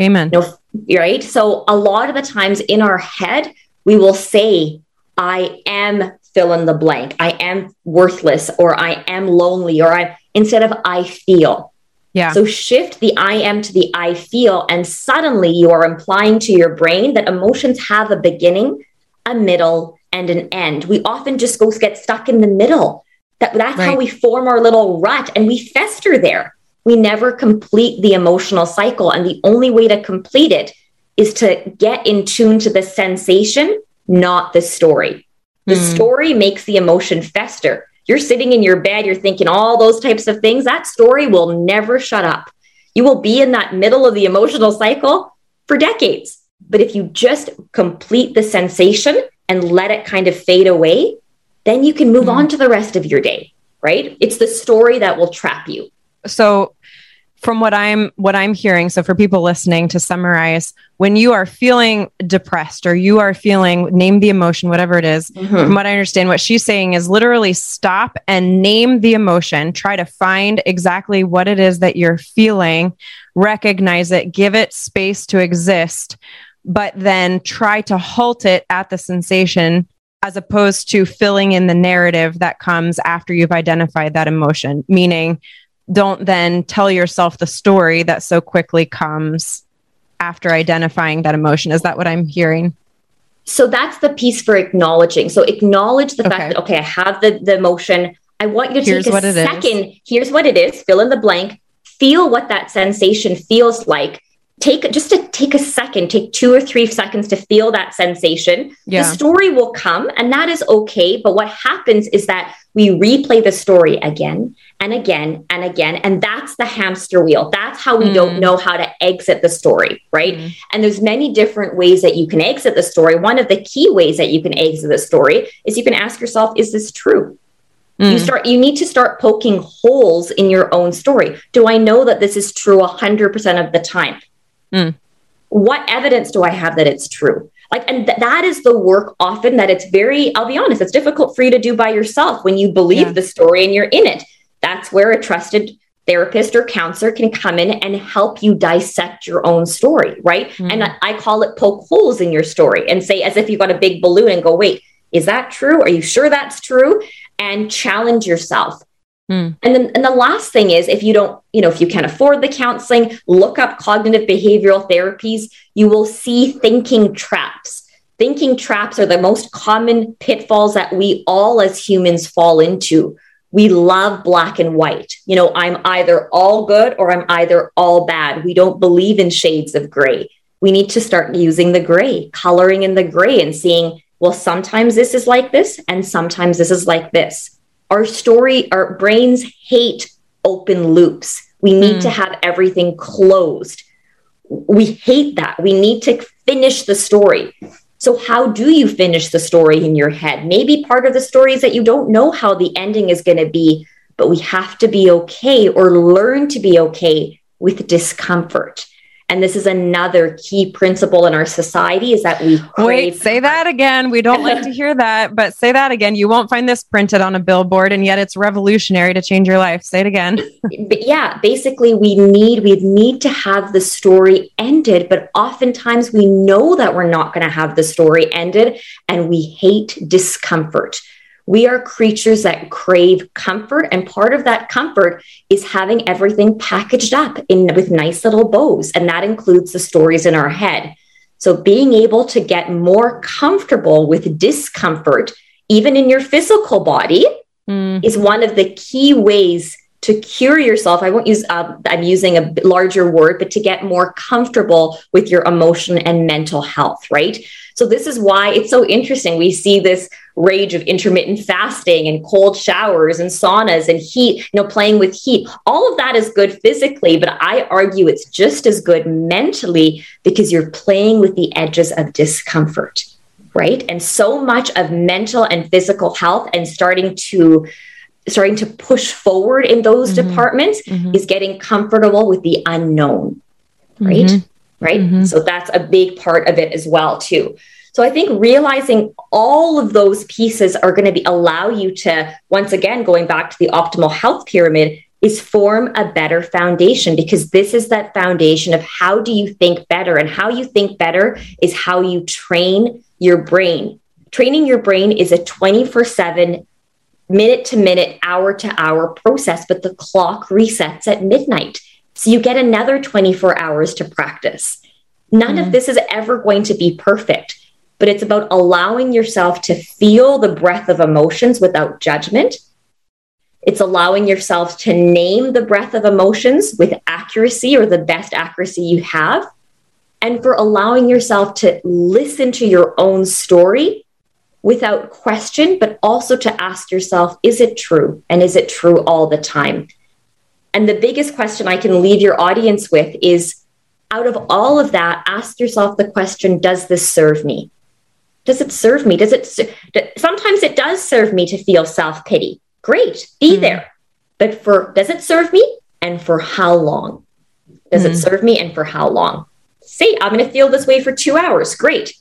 Amen. You know, right? So a lot of the times in our head, we will say, I am fill in the blank. I am worthless or I am lonely or I instead of I feel. Yeah. So shift the I am to the I feel and suddenly you are implying to your brain that emotions have a beginning, a middle and an end. We often just go get stuck in the middle. That that's right. how we form our little rut and we fester there. We never complete the emotional cycle and the only way to complete it is to get in tune to the sensation, not the story. The mm. story makes the emotion fester. You're sitting in your bed, you're thinking all those types of things. That story will never shut up. You will be in that middle of the emotional cycle for decades. But if you just complete the sensation and let it kind of fade away, then you can move mm. on to the rest of your day, right? It's the story that will trap you. So from what I'm what I'm hearing, so for people listening to summarize, when you are feeling depressed or you are feeling name the emotion, whatever it is, mm-hmm. from what I understand, what she's saying is literally stop and name the emotion, try to find exactly what it is that you're feeling, recognize it, give it space to exist, but then try to halt it at the sensation as opposed to filling in the narrative that comes after you've identified that emotion, meaning don't then tell yourself the story that so quickly comes after identifying that emotion. Is that what I'm hearing? So that's the piece for acknowledging. So acknowledge the okay. fact that, okay, I have the, the emotion. I want you to Here's take a second. Is. Here's what it is. Fill in the blank. Feel what that sensation feels like take just to take a second, take two or three seconds to feel that sensation. Yeah. The story will come and that is okay. But what happens is that we replay the story again and again and again. And that's the hamster wheel. That's how we mm. don't know how to exit the story, right? Mm. And there's many different ways that you can exit the story. One of the key ways that you can exit the story is you can ask yourself, is this true? You mm. start you need to start poking holes in your own story. Do I know that this is true 100% of the time? Mm. What evidence do I have that it's true? Like, and th- that is the work often that it's very, I'll be honest, it's difficult for you to do by yourself when you believe yeah. the story and you're in it. That's where a trusted therapist or counselor can come in and help you dissect your own story, right? Mm. And I, I call it poke holes in your story and say, as if you've got a big balloon and go, wait, is that true? Are you sure that's true? And challenge yourself. Mm. And then and the last thing is if you don't, you know, if you can't afford the counseling, look up cognitive behavioral therapies, you will see thinking traps. Thinking traps are the most common pitfalls that we all as humans fall into. We love black and white. You know, I'm either all good or I'm either all bad. We don't believe in shades of gray. We need to start using the gray, coloring in the gray and seeing, well, sometimes this is like this and sometimes this is like this our story, our brains hate open loops. We need mm. to have everything closed. We hate that. We need to finish the story. So, how do you finish the story in your head? Maybe part of the story is that you don't know how the ending is going to be, but we have to be okay or learn to be okay with discomfort. And this is another key principle in our society is that we wait. Say that again. We don't like to hear that, but say that again. You won't find this printed on a billboard, and yet it's revolutionary to change your life. Say it again. but yeah, basically, we need we need to have the story ended, but oftentimes we know that we're not going to have the story ended, and we hate discomfort. We are creatures that crave comfort, and part of that comfort is having everything packaged up in with nice little bows, and that includes the stories in our head. So, being able to get more comfortable with discomfort, even in your physical body, mm. is one of the key ways to cure yourself. I won't use, uh, I'm using a larger word, but to get more comfortable with your emotion and mental health, right? So, this is why it's so interesting. We see this rage of intermittent fasting and cold showers and saunas and heat, you know, playing with heat. All of that is good physically, but I argue it's just as good mentally because you're playing with the edges of discomfort, right? And so much of mental and physical health and starting to starting to push forward in those mm-hmm. departments mm-hmm. is getting comfortable with the unknown right mm-hmm. right mm-hmm. so that's a big part of it as well too so I think realizing all of those pieces are going to be allow you to once again going back to the optimal health pyramid is form a better foundation because this is that foundation of how do you think better and how you think better is how you train your brain Training your brain is a 24 7, minute to minute, hour to hour process, but the clock resets at midnight. So you get another 24 hours to practice. None mm. of this is ever going to be perfect, but it's about allowing yourself to feel the breath of emotions without judgment. It's allowing yourself to name the breath of emotions with accuracy or the best accuracy you have. And for allowing yourself to listen to your own story without question, but also to ask yourself, is it true? And is it true all the time? And the biggest question I can leave your audience with is out of all of that, ask yourself the question Does this serve me? Does it serve me? Does it sometimes it does serve me to feel self pity? Great, be mm. there. But for does it serve me and for how long? Does mm. it serve me and for how long? Say, I'm going to feel this way for two hours. Great.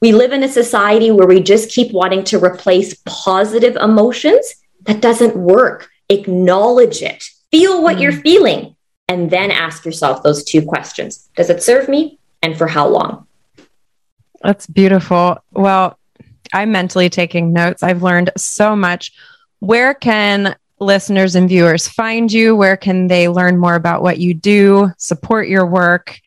We live in a society where we just keep wanting to replace positive emotions. That doesn't work. Acknowledge it. Feel what mm. you're feeling and then ask yourself those two questions Does it serve me? And for how long? That's beautiful. Well, I'm mentally taking notes. I've learned so much. Where can listeners and viewers find you? Where can they learn more about what you do, support your work?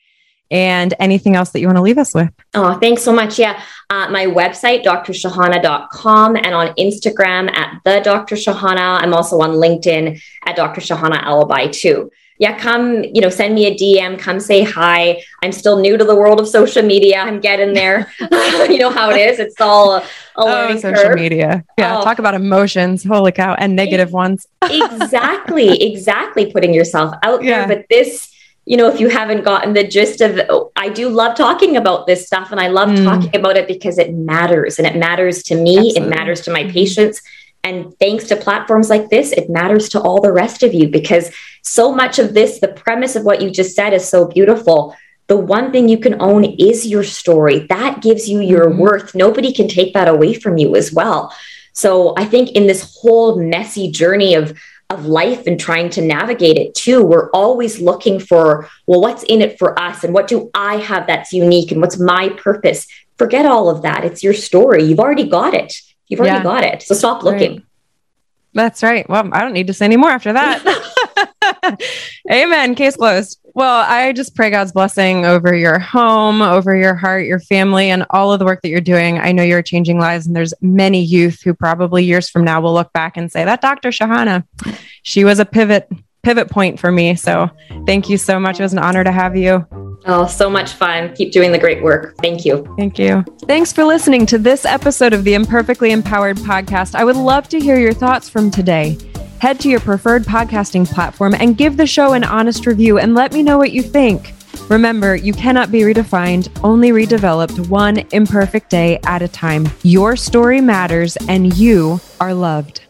and anything else that you want to leave us with. Oh, thanks so much. Yeah. Uh, my website, drshahana.com, and on Instagram at the Dr. Shahana. I'm also on LinkedIn at Dr. Shahana Alibhai too yeah, come, you know, send me a DM, come say hi. I'm still new to the world of social media. I'm getting there. you know how it is. It's all a, a oh, social curve. media. Yeah. Oh. Talk about emotions. Holy cow. And negative ones. exactly. Exactly. Putting yourself out yeah. there. But this, you know, if you haven't gotten the gist of, I do love talking about this stuff and I love mm. talking about it because it matters and it matters to me. Absolutely. It matters to my mm-hmm. patients and thanks to platforms like this, it matters to all the rest of you because so much of this, the premise of what you just said is so beautiful. The one thing you can own is your story. That gives you your mm-hmm. worth. Nobody can take that away from you as well. So I think in this whole messy journey of of life and trying to navigate it too, we're always looking for, well, what's in it for us? And what do I have that's unique? And what's my purpose? Forget all of that. It's your story. You've already got it. You've already yeah. got it. So stop looking. Right. That's right. Well, I don't need to say any more after that. Amen. Case closed. Well, I just pray God's blessing over your home, over your heart, your family, and all of the work that you're doing. I know you're changing lives, and there's many youth who probably years from now will look back and say, That Dr. Shahana, she was a pivot pivot point for me. So thank you so much. It was an honor to have you. Oh, so much fun. Keep doing the great work. Thank you. Thank you. Thanks for listening to this episode of the Imperfectly Empowered podcast. I would love to hear your thoughts from today. Head to your preferred podcasting platform and give the show an honest review and let me know what you think. Remember, you cannot be redefined, only redeveloped one imperfect day at a time. Your story matters and you are loved.